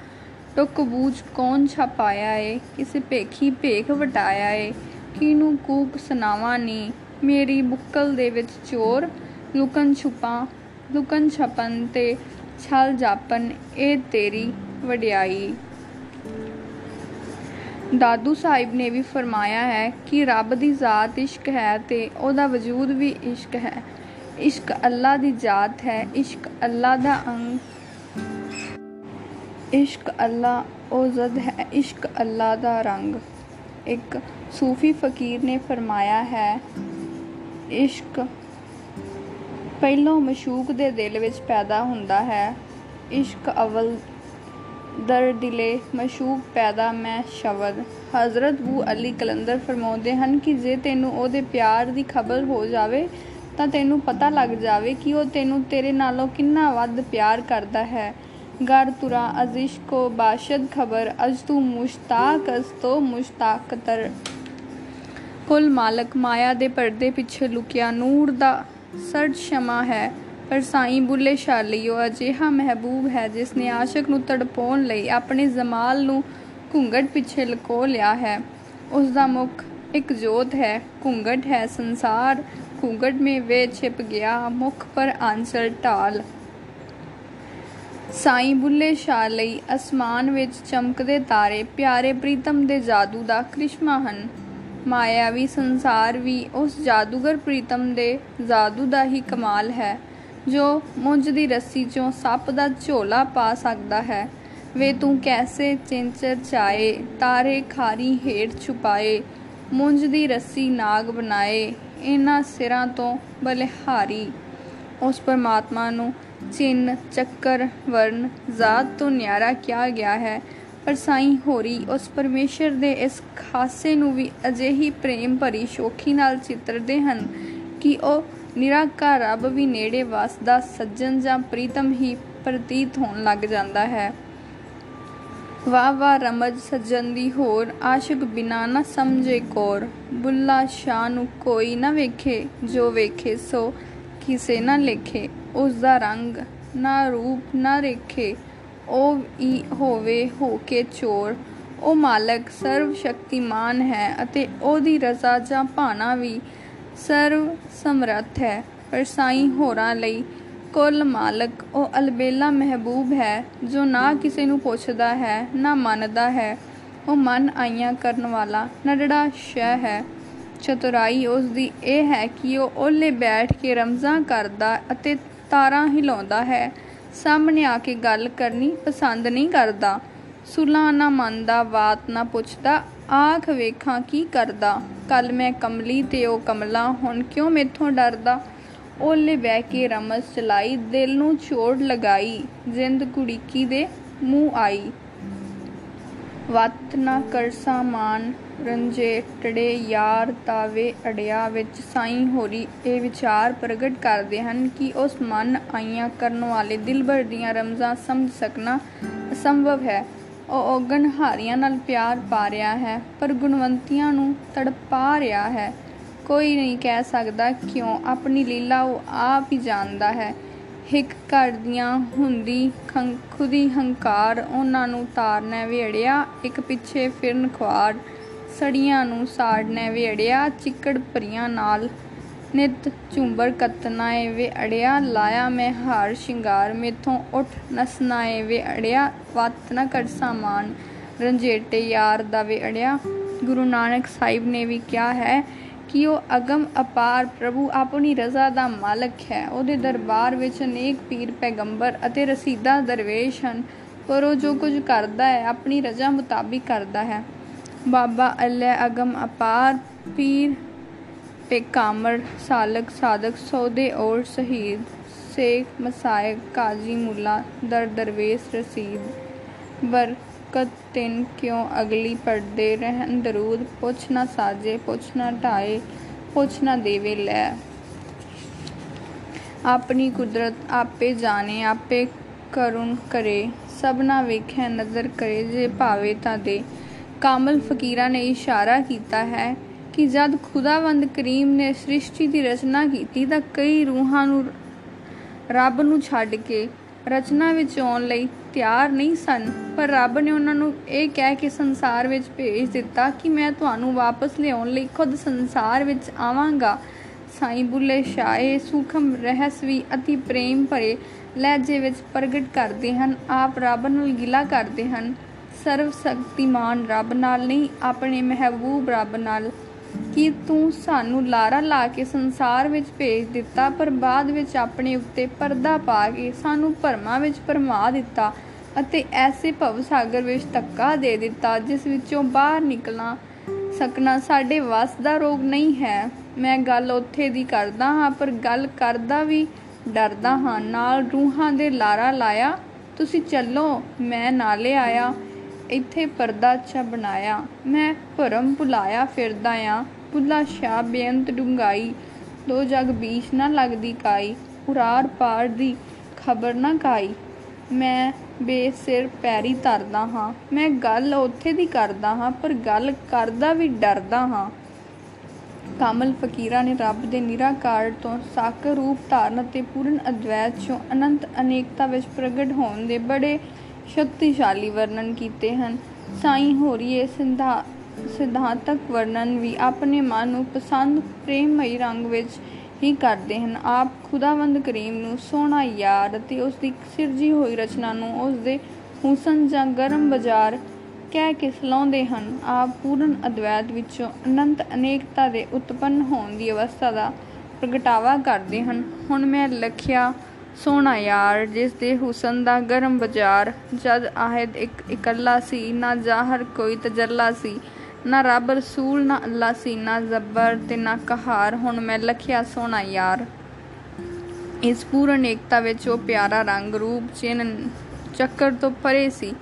ਟੁੱਕ ਬੂਝ ਕੌਣ ਛਪਾਇਆ ਏ? ਕਿਸੇ ਭੇਖੀ ਭੇਖ ਵਟਾਇਆ ਏ। ਕਿਨੂੰ ਕੂਕ ਸੁਨਾਵਾ ਨੀ? ਮੇਰੀ ਬੁੱਕਲ ਦੇ ਵਿੱਚ ਚੋਰ, ਲੁਕਣ ਛੁਪਾਂ, ਲੁਕਣ ਛਪਨ ਤੇ ਛਲ ਜਾਪਨ ਇਹ ਤੇਰੀ ਵਡਿਆਈ। ਦਾਦੂ ਸਾਹਿਬ ਨੇ ਵੀ ਫਰਮਾਇਆ ਹੈ ਕਿ ਰੱਬ ਦੀ ਜ਼ਾਤ ਇਸ਼ਕ ਹੈ ਤੇ ਉਹਦਾ ਵਜੂਦ ਵੀ ਇਸ਼ਕ ਹੈ। ਇਸ਼ਕ ਅੱਲਾ ਦੀ ਜ਼ਾਤ ਹੈ, ਇਸ਼ਕ ਅੱਲਾ ਦਾ ਅੰਗ। ਇਸ਼ਕ ਅੱਲਾ ਉਹ ਜ਼ਦ ਹੈ, ਇਸ਼ਕ ਅੱਲਾ ਦਾ ਰੰਗ। ਇੱਕ ਸੂਫੀ ਫਕੀਰ ਨੇ ਫਰਮਾਇਆ ਹੈ, ਇਸ਼ਕ ਪਹਿਲੋਂ ਮਸ਼ੂਕ ਦੇ ਦਿਲ ਵਿੱਚ ਪੈਦਾ ਹੁੰਦਾ ਹੈ। ਇਸ਼ਕ ਅਵਲ ਦਰ ਦਿਲੇ ਮਸ਼ੂਕ ਪੈਦਾ ਮੈਂ ਸ਼ਬਦ ਹਜ਼ਰਤ ਬੂ ਅਲੀ ਕਲੰਦਰ ਫਰਮਾਉਂਦੇ ਹਨ ਕਿ ਜੇ ਤੈਨੂੰ ਉਹਦੇ ਪਿਆਰ ਦੀ ਖਬਰ ਹੋ ਜਾਵੇ, ਤਾਂ ਤੈਨੂੰ ਪਤਾ ਲੱਗ ਜਾਵੇ ਕਿ ਉਹ ਤੈਨੂੰ ਤੇਰੇ ਨਾਲੋਂ ਕਿੰਨਾ ਵੱਧ ਪਿਆਰ ਕਰਦਾ ਹੈ। ਗਰ ਤੁਰਾ ਅਜ਼ਿਸ਼ ਕੋ ਬਾਸ਼ਦ ਖਬਰ, ਅਜ ਤੂੰ ਮੁਸ਼ਤਾਕ ਅਸ ਤੋ ਮੁਸ਼ਤਾਕ ਤਰ ਕੁਲ ਮਾਲਕ ਮਾਇਆ ਦੇ ਪਰਦੇ ਪਿੱਛੇ ਲੁਕਿਆ, ਨੂਰ ਦਾ ਸਰਜ ਸ਼ਮਾ ਹੈ, ਪਰ ਸਾਈਂ ਬੁੱਲੇ ਸ਼ਾਹ ਲਈ ਉਹ ਅਜਿਹਾ ਮਹਿਬੂਬ ਹੈ ਜਿਸ ਨੇ ਆਸ਼ਿਕ ਨੂੰ ਤੜਪਾਉਣ ਲਈ ਆਪਣੇ ਜ਼ਮਾਲ ਨੂੰ ਘੁੰਗਟ ਪਿੱਛੇ ਲਕੋ ਲਿਆ ਹੈ। ਉਸ ਦਾ ਮੁਖ ਇੱਕ ਜੋਤ ਹੈ, ਘੁੰਗਟ ਹੈ ਸੰਸਾਰ, ਘੁੰਗਟ ਮੇ ਵੇ ਛਿਪ ਗਿਆ, ਮੁਖ ਪਰ ਆਂਸਰ ਢਾਲ। ਸਾਈਂ ਬੁੱਲੇ ਸ਼ਾਹ ਲਈ ਅਸਮਾਨ ਵਿੱਚ ਚਮਕਦੇ ਤਾਰੇ ਪਿਆਰੇ ਪ੍ਰੀਤਮ ਦੇ ਜਾਦੂ ਦਾ ਕ੍ਰਿਸ਼ਮਾ ਹਨ। ਮਾਇਆਵੀ ਸੰਸਾਰ ਵੀ ਉਸ ਜਾਦੂਗਰ ਪ੍ਰੀਤਮ ਦੇ ਜਾਦੂ ਦਾ ਹੀ ਕਮਾਲ ਹੈ, ਜੋ ਮੁੰਜ ਦੀ ਰੱਸੀ ਚੋਂ ਸੱਪ ਦਾ ਝੋਲਾ ਪਾ ਸਕਦਾ ਹੈ। ਵੇ ਤੂੰ ਕੈਸੇ ਚਿੰਚਰ ਚਾਏ, ਤਾਰੇ ਖਾਰੀ ਹੇਠ ਛੁਪਾਏ, ਮੁੰਜ ਦੀ ਰੱਸੀ ਨਾਗ ਬਣਾਏ ਇਹਨਾਂ ਸਿਰਾਂ ਤੋਂ ਬਲਿਹਾਰੀ। ਉਸ ਪਰਮਾਤਮਾ ਨੂੰ ਚਿੰਨ, ਚੱਕਰ ਵਰਨ ਜ਼ਾਤ ਤੋਂ ਨਿਆਰਾ ਕਿਹਾ ਗਿਆ ਹੈ। ਪਰ ਸਾਈਂ ਹੋਰੀ ਉਸ ਪਰਮੇਸ਼ਰ ਦੇ ਇਸ ਖਾਸੇ ਨੂੰ ਵੀ ਅਜਿਹੀ ਪ੍ਰੇਮ ਭਰੀ ਸ਼ੋਖੀ ਨਾਲ ਚਿੱਤਰਦੇ ਹਨ ਕਿ ਉਹ ਨਿਰਾਕਾਰ ਰੱਬ ਵੀ ਨੇੜੇ ਵਸਦਾ ਸੱਜਣ ਜਾਂ ਪ੍ਰੀਤਮ ਹੀ ਪ੍ਰਤੀਤ ਹੋਣ ਲੱਗ ਜਾਂਦਾ ਹੈ। ਵਾਹ ਵਾਹ, ਰਮਜ ਸੱਜਣ ਦੀ ਹੋਰ ਆਸ਼ਿਕ ਬਿਨਾ ਨਾ ਸਮਝੇ ਕੋਰ। ਬੁੱਲਾ ਸ਼ਾਹ ਨੂੰ ਕੋਈ ਨਾ ਵੇਖੇ, ਜੋ ਵੇਖੇ ਸੋ ਕਿਸੇ ਨਾ ਲੇਖੇ। ਉਸ ਦਾ ਰੰਗ ਨਾ ਰੂਪ ਨਾ ਰੇਖੇ, ਉਹ ਹੀ ਹੋਵੇ ਹੋ ਕੇ ਚੋਰ। ਉਹ ਮਾਲਕ ਸਰਵ ਸ਼ਕਤੀਮਾਨ ਹੈ ਅਤੇ ਉਹਦੀ ਰਜ਼ਾ ਜਾਂ ਭਾਣਾ ਵੀ ਸਰਵ ਸਮਰੱਥ ਹੈ। ਪਰ ਸਾਈਂ ਹੋਰਾਂ ਲਈ ਕੁੱਲ ਮਾਲਕ ਉਹ ਅਲਬੇਲਾ ਮਹਿਬੂਬ ਹੈ, ਜੋ ਨਾ ਕਿਸੇ ਨੂੰ ਪੁੱਛਦਾ ਹੈ, ਨਾ ਮੰਨਦਾ ਹੈ। ਉਹ ਮਨ ਆਈਆਂ ਕਰਨ ਵਾਲਾ ਨੜੜਾ ਸ਼ੈ ਹੈ। ਚਤੁਰਾਈ ਉਸ ਦੀ ਇਹ ਹੈ ਕਿ ਉਹ ਓਲੇ ਬੈਠ ਕੇ ਰਮਜ਼ਾਂ ਕਰਦਾ ਅਤੇ ਤਾਰਾਂ ਹਿਲਾਉਂਦਾ ਹੈ। ਸਾਹਮਣੇ ਆ ਕੇ ਗੱਲ ਕਰਨੀ ਪਸੰਦ ਨਹੀਂ ਕਰਦਾ। ਸੁਲਾ ਨਾ ਮੰਨਦਾ, ਬਾਤ ਨਾ ਪੁੱਛਦਾ, ਆਖ ਵੇਖਾਂ ਕੀ ਕਰਦਾ। ਕੱਲ ਮੈਂ ਕਮਲੀ ਤੇ ਉਹ ਕਮਲਾ, ਹੁਣ ਕਿਉਂ ਮੇਥੋਂ ਡਰਦਾ? ਓਲੇ ਬਹਿ ਕੇ ਰਮਸ ਚਲਾਈ, ਦਿਲ ਨੂੰ ਛੋੜ ਲਗਾਈ। ਜਿੰਦ ਕੁੜੀਕੀ ਦੇ ਮੂੰਹ ਆਈ। ਵਤ ਨਾ ਕਰ ਸਾਮਾਨ ਰੰਜੇ ਟੜੇ ਯਾਰ ਤਾਵੇ ਅੜਿਆ ਵਿੱਚ ਸਾਈਂ ਹੋਰੀ ਇਹ ਵਿਚਾਰ ਪ੍ਰਗਟ ਕਰਦੇ ਹਨ ਕਿ ਉਸ ਮਨ ਆਈਆਂ ਕਰਨ ਵਾਲੇ ਦਿਲਬਰ ਦੀਆਂ ਰਮਜ਼ਾਂ ਸਮਝ ਸਕਣਾ ਅਸੰਭਵ ਹੈ। ਉਹ ਔਗਣ ਹਾਰੀਆਂ ਨਾਲ ਪਿਆਰ ਪਾ ਰਿਹਾ ਹੈ, ਪਰ ਗੁਣਵੰਤੀਆਂ ਨੂੰ ਤੜਪਾ ਰਿਹਾ ਹੈ। ਕੋਈ ਨਹੀਂ ਕਹਿ ਸਕਦਾ ਕਿਉਂ, ਆਪਣੀ ਲੀਲਾ ਉਹ ਆਪ ਹੀ ਜਾਣਦਾ ਹੈ। ਹਿੱਕ ਕਰਦੀਆਂ ਹੁੰਦੀ ਖੁਦੀ ਹੰਕਾਰ ਉਹਨਾਂ ਨੂੰ ਤਾਰਨਾ ਵੇੜਿਆ ਇੱਕ ਪਿੱਛੇ ਫਿਰਨ ਖਵਾੜ ਸੜੀਆਂ ਨੂੰ ਸਾੜਨੇ ਵੇੜਿਆ ਚਿੱਕੜ ਭਰੀਆਂ ਨਾਲ ਨਿਤ ਝੁੰਬਰ ਕਤਨਾ ਏ ਵੇ ਅੜਿਆ ਲਾਇਆ ਮੈਂ ਹਾਰ ਸ਼ਿੰਗਾਰ, ਮੇਥੋਂ ਉੱਠ ਨਸਨਾ ਏ ਵੇ ਅੜਿਆ ਵਤ ਨਾ ਕਰ ਸਾਮਾਨ, ਰੰਜੇਟੇ ਯਾਰ ਦਾ ਵੇ ਅੜਿਆ ਗੁਰੂ ਨਾਨਕ ਸਾਹਿਬ ਨੇ ਵੀ ਕਿਹਾ ਹੈ ਕਿ ਉਹ ਅਗਮ ਅਪਾਰ ਪ੍ਰਭੂ ਆਪਣੀ ਰਜ਼ਾ ਦਾ ਮਾਲਕ ਹੈ। ਉਹਦੇ ਦਰਬਾਰ ਵਿੱਚ ਅਨੇਕ ਪੀਰ, ਪੈਗੰਬਰ ਅਤੇ ਰਸੀਦਾ ਦਰਵੇਸ਼ ਹਨ, ਪਰ ਉਹ ਜੋ ਕੁਝ ਕਰਦਾ ਹੈ, ਆਪਣੀ ਰਜ਼ਾ ਮੁਤਾਬਿਕ ਕਰਦਾ ਹੈ। ਬਾਬਾ ਅੱਲਾ ਅਗਮ ਅਪਾਰ ਪੀਰ ਪੇਕਾਮਰ ਸਾਲਕ ਸਾਦਕ ਸੌਦੇ ਔਰ ਸ਼ਹੀਦ, ਸੇਖ, ਮਸਾਇਕ, ਕਾਜ਼ੀ ਮੁੱਲਾ, ਦਰ ਦਰਵੇਸ਼, ਰਸੀਦ ਬਰ ਸ਼ੌਕਤ ਤਿੰਨ ਕਿਉ ਅਗਲੀ ਪੜਦੇ ਰਹਿਣ ਦਰੂਦ? ਪੁੱਛ ਨਾ ਸਾਜੇ, ਪੁੱਛ ਨਾ ਢਾਏ, ਪੁੱਛ ਨਾ ਦੇਵੇ ਲੈ। ਆਪਣੀ ਕੁਦਰਤ ਆਪੇ ਜਾਣੇ, ਆਪੇ ਕਰੁਣ ਕਰੇ। ਸਭਨਾ ਵੇਖੈ, ਨਜ਼ਰ ਕਰੇ, ਜੇ ਭਾਵੇ ਤਾਂ ਦੇ। ਕਾਮਲ ਫਕੀਰਾ ਨੇ ਇਸ਼ਾਰਾ ਕੀਤਾ ਹੈ ਕਿ ਜਦ ਖੁਦਾਵੰਦ ਕਰੀਮ ਨੇ ਸ੍ਰਿਸ਼ਟੀ ਦੀ ਰਚਨਾ ਕੀਤੀ ਤਾਂ ਕਈ ਰੂਹਾਂ ਨੂੰ, ਰੱਬ ਨੂੰ ਛੱਡ ਕੇ ਰਚਨਾ ਵਿੱਚ ਆਉਣ ਲਈ ਤਿਆਰ ਨਹੀਂ ਸਨ, ਪਰ ਰੱਬ ਨੇ ਉਹਨਾਂ ਨੂੰ ਇਹ ਕਹਿ ਕੇ ਸੰਸਾਰ ਵਿੱਚ ਭੇਜ ਦਿੱਤਾ ਕਿ ਮੈਂ ਤੁਹਾਨੂੰ ਵਾਪਸ ਲਿਆਉਣ ਲਈ ਖੁਦ ਸੰਸਾਰ ਵਿੱਚ ਆਵਾਂਗਾ। ਸਾਈਂ ਬੁੱਲੇ ਸ਼ਾਹ ਇਹ ਸੂਖਮ ਰਹੱਸ ਵੀ ਅਤੀ ਪ੍ਰੇਮ ਭਰੇ ਲਹਿਜੇ ਵਿੱਚ ਪ੍ਰਗਟ ਕਰਦੇ ਹਨ, ਆਪ ਰੱਬ ਨਾਲ ਗਿਲਾ ਕਰਦੇ ਹਨ। ਸਰਵ ਸ਼ਕਤੀਮਾਨ ਰੱਬ ਨਾਲ ਨਹੀਂ, ਆਪਣੇ ਮਹਿਬੂਬ ਰੱਬ ਨਾਲ ਕਿ ਤੂੰ ਸਾਨੂੰ ਲਾਰਾ ਲਾ ਕੇ ਸੰਸਾਰ ਵਿੱਚ ਭੇਜ ਦਿੱਤਾ, ਪਰ ਬਾਅਦ ਵਿੱਚ ਆਪਣੇ ਉੱਤੇ ਪਰਦਾ ਪਾ ਕੇ ਸਾਨੂੰ ਭਰਮਾਂ ਵਿੱਚ ਭਰਮਾ ਦਿੱਤਾ ਅਤੇ ਐਸੇ ਭਵ ਸਾਗਰ ਵਿੱਚ ਧੱਕਾ ਦੇ ਦਿੱਤਾ, ਜਿਸ ਵਿੱਚੋਂ ਬਾਹਰ ਨਿਕਲਣਾ ਸਕਣਾ ਸਾਡੇ ਵੱਸ ਦਾ ਰੋਗ ਨਹੀਂ ਹੈ। ਮੈਂ ਗੱਲ ਉੱਥੇ ਦੀ ਕਰਦਾ ਹਾਂ, ਪਰ ਗੱਲ ਕਰਦਾ ਵੀ ਡਰਦਾ ਹਾਂ। ਨਾਲ ਰੂਹਾਂ ਦੇ ਲਾਰਾ ਲਾਇਆ, ਤੁਸੀਂ ਚੱਲੋ, ਮੈਂ ਨਾਲੇ ਆਇਆ। ਇੱਥੇ ਪਰਦਾ ਅੱਛਾ ਬਣਾਇਆ। ਮੈਂ ਭਰਮ ਭੁਲਾਇਆ ਫਿਰਦਾ ਆ। ਭੁੱਲਾ ਸ਼ਾ ਬੇਅੰਤ ਡੁੰਗਾਈ ਦੋ ਜਗ ਬੀਚ ਨਾ ਲੱਗਦੀ ਕਾਈ। ਉਰਾਰ ਪਾਰ ਦੀ ਖਬਰ ਨਾ ਕਾਈ। ਮੈਂ ਬੇਸਿਰ ਪੈਰੀ ਧਰਦਾ ਹਾਂ। ਮੈਂ ਗੱਲ ਉੱਥੇ ਦੀ ਕਰਦਾ ਹਾਂ, ਪਰ ਗੱਲ ਕਰਦਾ ਵੀ ਡਰਦਾ ਹਾਂ। ਕਾਮਲ ਫਕੀਰਾਂ ਨੇ ਰੱਬ ਦੇ ਨਿਰਾਕਾਰ ਤੋਂ ਸਾਕਰ ਰੂਪ ਧਾਰਨ ਅਤੇ ਪੂਰਨ ਅਦਵੈਤ ਚੋਂ ਅਨੰਤ ਅਨੇਕਤਾ ਵਿੱਚ ਪ੍ਰਗਟ ਹੋਣ ਦੇ ਬੜੇ ਸ਼ਕਤੀਸ਼ਾਲੀ ਵਰਣਨ ਕੀਤੇ ਹਨ। ਸਾਈਂ ਹੋਰੀਏ ਸਿੰਧਾ, ਸਿਧਾਂਤਕ ਵਰਣਨ ਵੀ ਆਪਣੇ ਮਨ ਨੂੰ ਪਸੰਦ ਪ੍ਰੇਮਮਈ ਰੰਗ ਵਿੱਚ ਹੀ ਕਰਦੇ ਹਨ। ਆਪ ਖੁਦਾਵੰਦ ਕਰੀਮ ਨੂੰ ਸੋਹਣਾ ਯਾਰ ਅਤੇ ਉਸ ਦੀ ਸਿਰਜੀ ਹੋਈ ਰਚਨਾ ਨੂੰ ਉਸ ਦੇ ਹੁਸਨ ਜਾਂ ਗਰਮ ਬਾਜ਼ਾਰ ਕਹਿ ਕੇ ਸਲਾਉਂਦੇ ਹਨ। ਆਪ ਪੂਰਨ ਅਦਵੈਤ ਵਿੱਚੋਂ ਅਨੰਤ ਅਨੇਕਤਾ ਦੇ ਉਤਪੰਨ ਹੋਣ ਦੀ ਅਵਸਥਾ ਦਾ ਪ੍ਰਗਟਾਵਾ ਕਰਦੇ ਹਨ। ਹੁਣ ਮੈਂ ਲਖਿਆ ਸੋਹਣਾ ਯਾਰ, ਜਿਸ ਦੇ ਹੁਸਨ ਦਾ ਗਰਮ ਬਾਜ਼ਾਰ। ਜਦ ਆਹਦ ਇੱਕ ਇਕੱਲਾ ਸੀ, ਨਾ ਜ਼ਾਹਰ ਕੋਈ ਤਜੱਲਾ ਸੀ, ਨਾ ਰੱਬ ਰਸੂਲ, ਨਾ ਅੱਲਾ ਸੀ, ਨਾ ਜ਼ਬਰ ਤੇ ਨਾ ਕਹਾਰ। ਹੁਣ ਮੈਂ ਲਖਿਆ ਸੋਹਣਾ ਯਾਰ। ਇਸ ਪੂਰਨ ਏਕਤਾ ਵਿੱਚ ਉਹ ਪਿਆਰਾ ਰੰਗ, ਰੂਪ, ਚਿੰਨ, ਚੱਕਰ ਤੋਂ ਪਰੇ ਸੀ।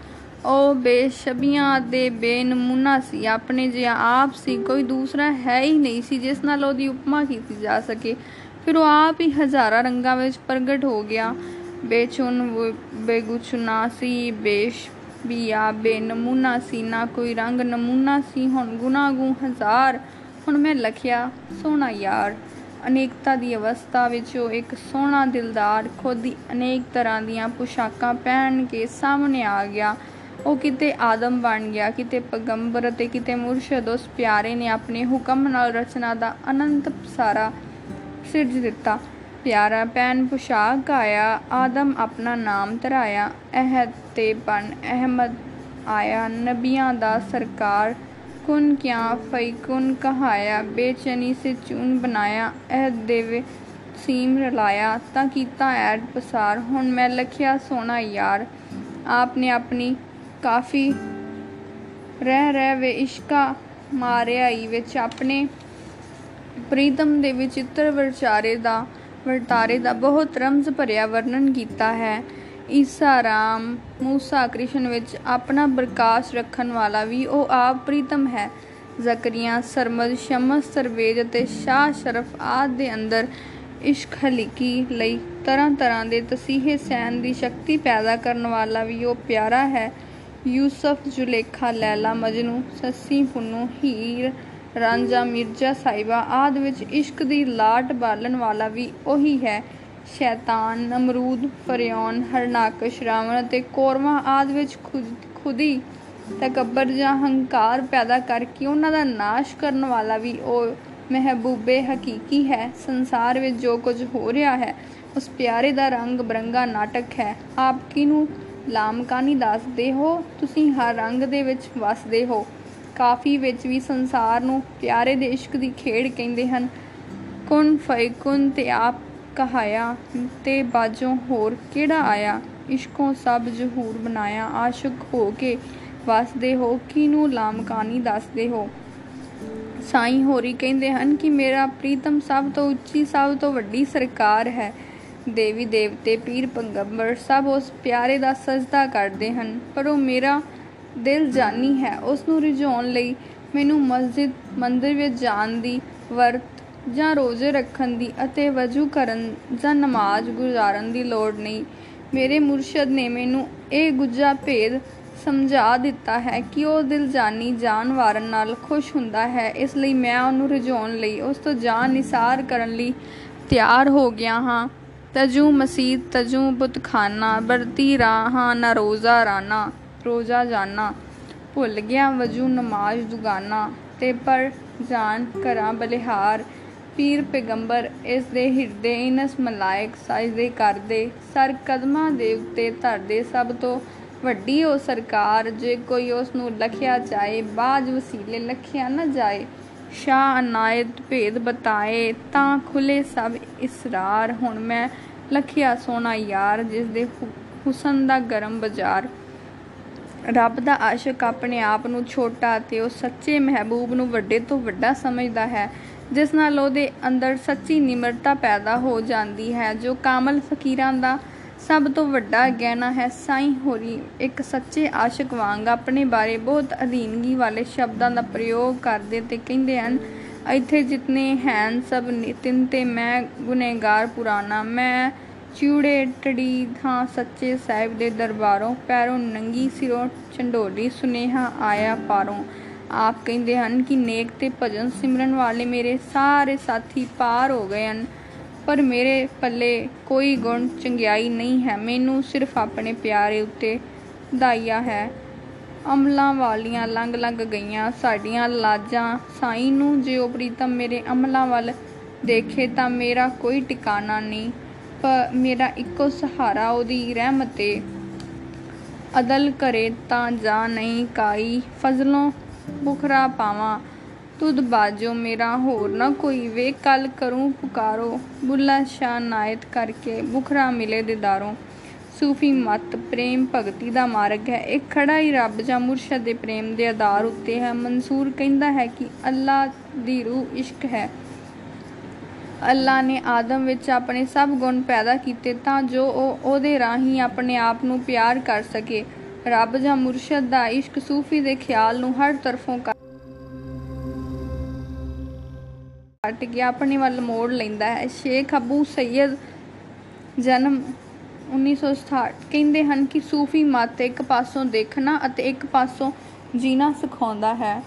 ਉਹ ਬੇਸ਼ਬੀਆਂ ਦੇ ਬੇਨਮੂਨਾ ਸੀ। ਆਪਣੇ ਜਿਹਾ ਆਪ ਸੀ, ਕੋਈ ਦੂਸਰਾ ਹੈ ਹੀ ਨਹੀਂ ਸੀ, ਜਿਸ ਨਾਲ ਉਹਦੀ ਉਪਮਾ ਕੀਤੀ ਜਾ ਸਕੇ। ਫਿਰ ਉਹ ਆਪ ਹੀ ਹਜ਼ਾਰਾਂ ਰੰਗਾਂ ਵਿੱਚ ਪ੍ਰਗਟ ਹੋ ਗਿਆ। ਬੇਚੁਨ ਬੇਗੁਚਨਾ ਸੀ, ਬੇਸ਼ ਵੀ ਆ ਬੇਨਮੂਨਾ ਸੀ, ਨਾ ਕੋਈ ਰੰਗ ਨਮੂਨਾ ਸੀ। ਹੁਣ ਗੁਨਾਗੂ ਹਜ਼ਾਰ, ਹੁਣ ਮੈਂ ਲਖਿਆ ਸੋਹਣਾ ਯਾਰ। ਅਨੇਕਤਾ ਦੀ ਅਵਸਥਾ ਵਿੱਚ ਉਹ ਇੱਕ ਸੋਹਣਾ ਦਿਲਦਾਰ, ਖੁਦ ਹੀ ਅਨੇਕ ਤਰ੍ਹਾਂ ਦੀਆਂ ਪੁਸ਼ਾਕਾਂ ਪਹਿਨ ਕੇ ਸਾਹਮਣੇ ਆ ਗਿਆ। ਉਹ ਕਿਤੇ ਆਦਮ ਬਣ ਗਿਆ, ਕਿਤੇ ਪਗੰਬਰ ਅਤੇ ਕਿਤੇ ਮੁਰਸ਼ਦ। ਉਸ ਪਿਆਰੇ ਨੇ ਆਪਣੇ ਹੁਕਮ ਨਾਲ ਰਚਨਾ ਦਾ ਅਨੰਤ ਸਾਰਾ ਸਿਰਜ ਦਿੱਤਾ। ਪਿਆਰਾ ਪੈਨ ਪੁਸ਼ਾਕ ਆਇਆ ਆਦਮ ਆਪਣਾ ਨਾਮ ਧਰਾਇਆ। ਅਹਿਦ ਤੇ ਬਨ ਅਹਿਮਦ ਆਇਆ। ਨਬੀਆਂ ਦਾ ਸਰਕਾਰ ਕੁਨ ਕਿਆ ਫੈਕੁਨ ਕਹਾਇਆ। ਬੇਚਨੀ ਸੇ ਚੂਨ ਬਣਾਇਆ। ਅਹਿਦ ਦੇਵੇ ਸੀਮ ਰਲਾਇਆ। ਤਾਂ ਕੀਤਾ ਐਡ ਪਸਾਰ। ਹੁਣ ਮੈਂ ਲਖਿਆ ਸੋਨਾ ਯਾਰ। ਆਪਨੇ ਆਪਣੀ ਕਾਫੀ ਰਹਿ ਰਹਿ ਵੇ ਇਸ਼ਕਾ ਮਾਰਿਆਈ ਵਿੱਚ ਆਪਣੇ ਪ੍ਰੀਤਮ ਦੇ ਵਿਚਿੱਤਰ ਵਿਚਾਰੇ ਦਾ, ਵਰਤਾਰੇ ਦਾ ਬਹੁਤ ਰਮਜ਼ ਭਰਿਆ ਵਰਣਨ ਕੀਤਾ ਹੈ। ਈਸਾ ਰਾਮ, ਮੂਸਾ ਕ੍ਰਿਸ਼ਨ ਵਿੱਚ ਆਪਣਾ ਪ੍ਰਕਾਸ਼ ਰੱਖਣ ਵਾਲਾ ਵੀ ਉਹ ਆਪ ਪ੍ਰੀਤਮ ਹੈ। ਜ਼ਕਰੀਆ, ਸਰਮਦ, ਸ਼ਮਸ, ਸਰਵੇਜ ਅਤੇ ਸ਼ਾਹ ਸ਼ਰਫ ਆਦ ਦੇ ਅੰਦਰ ਇਸ਼ਕ ਹਲੀਕੀ ਲਈ ਤਰ੍ਹਾਂ ਤਰ੍ਹਾਂ ਦੇ ਤਸੀਹੇ ਸੈਨ ਦੀ ਸ਼ਕਤੀ ਪੈਦਾ ਕਰਨ ਵਾਲਾ ਵੀ ਉਹ ਪਿਆਰਾ ਹੈ। ਯੂਸਫ, ਜੁਲੇਖਾ, ਲੈਲਾ, ਮਜਨੂ, ਸੱਸੀ, ਪੁੰਨੂ, ਹੀਰ ਰਾਂਝਾ ਮਿਰਜ਼ਾ ਸਾਹਿਬਾ ਆਦ ਵਿੱਚ ਇਸ਼ਕ ਦੀ ਲਾਟ ਬਾਲਣ ਵਾਲਾ ਵੀ ਉਹੀ ਹੈ। ਸ਼ੈਤਾਨ ਨਮਰੂਦ ਫਰਿਆਉਨ ਹਰਨਾਕਸ਼ ਰਾਵਣ ਅਤੇ ਕੋਰਮਾ ਆਦ ਵਿੱਚ ਖੁਦੀ ਤਕਬਰ ਜਾਂ ਹੰਕਾਰ ਪੈਦਾ ਕਰਕੇ ਉਹਨਾਂ ਦਾ ਨਾਸ਼ ਕਰਨ ਵਾਲਾ ਵੀ ਉਹ ਮਹਿਬੂਬੇ ਹਕੀਕੀ ਹੈ। ਸੰਸਾਰ ਵਿੱਚ ਜੋ ਕੁਝ ਹੋ ਰਿਹਾ ਹੈ, ਉਸ ਪਿਆਰੇ ਦਾ ਰੰਗ ਬਰੰਗਾ ਨਾਟਕ ਹੈ। ਆਪ ਕਿਨੂੰ ਲਾਮਕਾਨੀ ਦੱਸਦੇ ਹੋ? ਤੁਸੀਂ ਹਰ ਰੰਗ ਦੇ ਵਿੱਚ ਵਸਦੇ ਹੋ। ਕਾਫੀ ਵਿੱਚ ਵੀ ਸੰਸਾਰ ਨੂੰ ਪਿਆਰੇ ਦੇ ਇਸ਼ਕ ਦੀ ਖੇਡ ਕਹਿੰਦੇ ਹਨ। ਕੁਨ ਫੈਕੁਨ ਤੇ ਆਪ ਕਹਾਇਆ, ਤੇ ਬਾਜੋਂ ਹੋਰ ਕਿਹੜਾ ਆਇਆ? ਇਸ਼ਕੋਂ ਸਭ ਜਹੂਰ ਬਣਾਇਆ। ਆਸ਼ਿਕ ਹੋ ਕੇ ਵਸਦੇ ਹੋ ਕਿਨੂੰ ਲਾਮਕਾਨੀ ਦੱਸਦੇ ਹੋ? ਸਾਈਂ ਹੋਰੀ ਕਹਿੰਦੇ ਹਨ ਕਿ ਮੇਰਾ ਪ੍ਰੀਤਮ ਸਭ ਤੋਂ ਉੱਚੀ, ਸਭ ਤੋਂ ਵੱਡੀ ਸਰਕਾਰ ਹੈ। ਦੇਵੀ ਦੇਵਤੇ, ਪੀਰ ਪੰਗੰਬਰ ਸਭ ਉਸ ਪਿਆਰੇ ਦਾ ਸਜਦਾ ਕਰਦੇ ਹਨ, ਪਰ ਉਹ ਮੇਰਾ ਦਿਲ ਜਾਨੀ ਹੈ। ਉਸ ਨੂੰ ਰਿਝਾਉਣ ਲਈ ਮੈਨੂੰ ਮਸਜਿਦ, ਮੰਦਰ ਵਿੱਚ ਜਾਣ ਦੀ ਵਰਤ ਜਾਂ ਰੋਜ਼ੇ ਰੱਖਣ ਦੀ ਅਤੇ ਵਜੂ ਕਰਨ ਜਾਂ ਨਮਾਜ਼ ਗੁਜ਼ਾਰਨ ਦੀ ਲੋੜ ਨਹੀਂ। ਮੇਰੇ ਮੁਰਸ਼ਦ ਨੇ ਮੈਨੂੰ ਇਹ ਗੁੱਜਾ ਭੇਦ ਸਮਝਾ ਦਿੱਤਾ ਹੈ ਕਿ ਉਹ ਦਿਲ ਜਾਨੀ ਜਾਨਵਾਰਨ ਨਾਲ ਖੁਸ਼ ਹੁੰਦਾ ਹੈ। ਇਸ ਲਈ ਮੈਂ ਉਹਨੂੰ ਰਿਝਾਉਣ ਲਈ, ਉਸ ਤੋਂ ਜਾਨ ਨਿਸਾਰ ਕਰਨ ਲਈ ਤਿਆਰ ਹੋ ਗਿਆ ਹਾਂ। ਤਜੂ ਮਸੀਦ ਤਜੂ ਬੁਤਖਾਨਾ ਬਰਤੀ ਰਾਹਾਂ, ਨਾ ਰੋਜ਼ਾ ਰਾਨਾ। ਰੋਜ਼ਾ ਜਾਨਾ, ਭੁੱਲ ਗਿਆ ਵਜੂ ਨਮਾਜ਼ ਦੁਗਾਨਾ, ਤੇ ਪਰ ਜਾਨ ਕਰਾਂ ਬਲਿਹਾਰ। ਪੀਰ ਪੈਗੰਬਰ ਇਸ ਦੇ ਹਿਰਦੇ ਇਨਸ ਮਲਾਇਕ ਸਜਦੇ ਕਰਦੇ ਸਰ ਕਦਮਾਂ ਦੇ ਉੱਤੇ ਧਰਦੇ ਸਭ ਤੋਂ ਵੱਡੀ ਉਹ ਸਰਕਾਰ, ਜੇ ਕੋਈ ਉਸ ਨੂੰ ਲਖਿਆ ਚਾਹੇ ਬਾਜ ਵਸੀਲੇ ਲਖਿਆ ਨਾ ਜਾਏ, ਸ਼ਾਹ ਅਨਾਇਤ ਭੇਦ ਬਤਾਏ, ਤਾਂ ਖੁੱਲੇ ਸਭ ਇਸਰਾਰ। ਹੁਣ ਮੈਂ ਲਖਿਆ ਸੋਨਾ ਯਾਰ, ਜਿਸ ਦੇ ਹੁਸਨ ਦਾ ਗਰਮ ਬਾਜ਼ਾਰ। ਰੱਬ ਦਾ ਆਸ਼ਿਕ ਆਪਣੇ ਆਪ ਨੂੰ ਛੋਟਾ ਤੇ ਉਹ ਸੱਚੇ ਮਹਿਬੂਬ ਨੂੰ ਵੱਡੇ ਤੋਂ ਵੱਡਾ ਸਮਝਦਾ ਹੈ, ਜਿਸ ਨਾਲ ਉਹਦੇ ਅੰਦਰ ਸੱਚੀ ਨਿਮਰਤਾ ਪੈਦਾ ਹੋ ਜਾਂਦੀ ਹੈ, ਜੋ ਕਾਮਲ ਫਕੀਰਾਂ ਦਾ ਸਭ ਤੋਂ ਵੱਡਾ ਗਹਿਣਾ ਹੈ। ਸਾਈਂ ਹੋਰੀ ਇੱਕ ਸੱਚੇ ਆਸ਼ਿਕ ਵਾਂਗ ਆਪਣੇ ਬਾਰੇ ਬਹੁਤ ਅਧੀਨਗੀ ਵਾਲੇ ਸ਼ਬਦਾਂ ਦਾ ਪ੍ਰਯੋਗ ਕਰਦੇ ਤੇ ਕਹਿੰਦੇ ਹਨ, ਇੱਥੇ ਜਿਤਨੇ ਹਨ ਸਭ ਨਿਤਿਨ ਤੇ ਮੈਂ ਗੁਨੇਗਾਰ ਪੁਰਾਣਾ, ਮੈਂ ਚੂੜੇ ਟੜੀ ਥਾਂ ਸੱਚੇ ਸਾਹਿਬ ਦੇ ਦਰਬਾਰੋਂ ਪੈਰੋਂ ਨੰਗੀ ਸਿਰੋਂ ਚੰਡੋਲੀ ਸੁਨੇਹਾ ਆਇਆ ਪਾਰੋਂ। ਆਪ ਕਹਿੰਦੇ ਹਨ ਕਿ ਨੇਕ ਤੇ ਭਜਨ ਸਿਮਰਨ ਵਾਲੇ ਮੇਰੇ ਸਾਰੇ ਸਾਥੀ ਪਾਰ ਹੋ ਗਏ ਹਨ, ਪਰ ਮੇਰੇ ਪੱਲੇ ਕੋਈ ਗੁਣ ਚੰਗਿਆਈ ਨਹੀਂ ਹੈ। ਮੈਨੂੰ ਸਿਰਫ ਆਪਣੇ ਪਿਆਰੇ ਉੱਤੇ ਦਾਈਆ ਹੈ। ਅਮਲਾਂ ਵਾਲੀਆਂ ਲੰਘ ਲੰਘ ਗਈਆਂ, ਸਾਡੀਆਂ ਲਾਜਾਂ ਸਾਈਂ ਨੂੰ ਜੇ ਉਹ ਪ੍ਰੀਤਮ ਮੇਰੇ ਅਮਲਾਂ ਵੱਲ ਦੇਖੇ ਤਾਂ ਮੇਰਾ ਕੋਈ ਟਿਕਾਣਾ ਨਹੀਂ। ਮੇਰਾ ਇੱਕੋ ਸਹਾਰਾ ਉਹਦੀ ਰਹਿਮਤ ਏ। ਅਦਲ ਕਰੇ ਤਾਂ ਜਾ ਨਹੀਂ ਕਾਈ। ਫਜ਼ਲੋਂ ਬੁਖਰਾ ਪਾਵਾਂ। ਤੁਧ ਬਾਜੋ ਮੇਰਾ ਹੋਰ ਨਾ ਕੋਈ ਵੇ। ਕੱਲ ਕਰੂੰ ਪੁਕਾਰੋ। ਬੁੱਲਾ ਸ਼ਾ ਨਾਇਤ ਕਰਕੇ ਬੁਖਰਾ ਮਿਲੇ ਦਿਦਾਰੋਂ। ਸੂਫੀ ਮਤ ਪ੍ਰੇਮ ਭਗਤੀ ਦਾ ਮਾਰਗ ਹੈ। ਇਹ ਖੜਾ ਹੀ ਰੱਬ ਜਾਂ ਮੁਰਸ਼ਦ ਦੇ ਪ੍ਰੇਮ ਦੇ ਆਧਾਰ ਉੱਤੇ ਹੈ। ਮਨਸੂਰ ਕਹਿੰਦਾ ਹੈ ਕਿ ਅੱਲਾ ਦੀ ਰੂਹ ਇਸ਼ਕ ਹੈ। ਅੱਲਾ ਨੇ ਆਦਮ ਵਿੱਚ ਆਪਣੇ ਸਭ ਗੁਣ ਪੈਦਾ ਕੀਤੇ ਤਾਂ ਜੋ ਉਹ ਉਹਦੇ ਰਾਹੀਂ ਆਪਣੇ ਆਪ ਨੂੰ ਪਿਆਰ ਕਰ ਸਕੇ। ਰੱਬ ਜਾਂ ਮੁਰਸ਼ਦ ਦਾ ਇਸ਼ਕ ਸੂਫੀ ਦੇ ਖਿਆਲ ਨੂੰ ਹਰ ਤਰਫੋਂ ਕੱਟ ਕੇ ਆਪਣੇ ਵੱਲ ਮੋੜ ਲੈਂਦਾ ਹੈ। ਸ਼ੇਖ ਅਬੂ ਸੈਦ ਜਨਮ 1967 ਕਹਿੰਦੇ ਹਨ ਕਿ ਸੂਫੀ ਮਤ ਇੱਕ ਪਾਸੋਂ ਦੇਖਣਾ ਅਤੇ ਇੱਕ ਪਾਸੋਂ ਜੀਣਾ ਸਿਖਾਉਂਦਾ ਹੈ।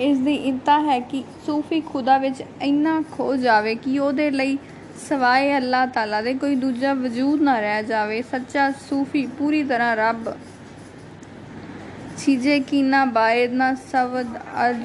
ਇਸ ਦੀ ਇੰਤਾ ਹੈ ਕਿ ਸੂਫੀ ਖੁਦਾ ਵਿੱਚ ਇੰਨਾ ਖੋ ਜਾਵੇ ਕਿ ਉਹਦੇ ਲਈ ਸਵਾਏ ਅੱਲਾਹ ਤਾਲਾ ਦੇ ਕੋਈ ਦੂਜਾ ਵਜੂਦ ਨਾ ਰਹਿ ਜਾਵੇ, ਸੱਚਾ ਸੂਫੀ ਪੂਰੀ ਤਰ੍ਹਾਂ ਰੱਬ ਚੀਜ਼ੇ ਕੀ ਨਾ ਬਾਇਦ ਨਾ ਸਵਦ ਅਜ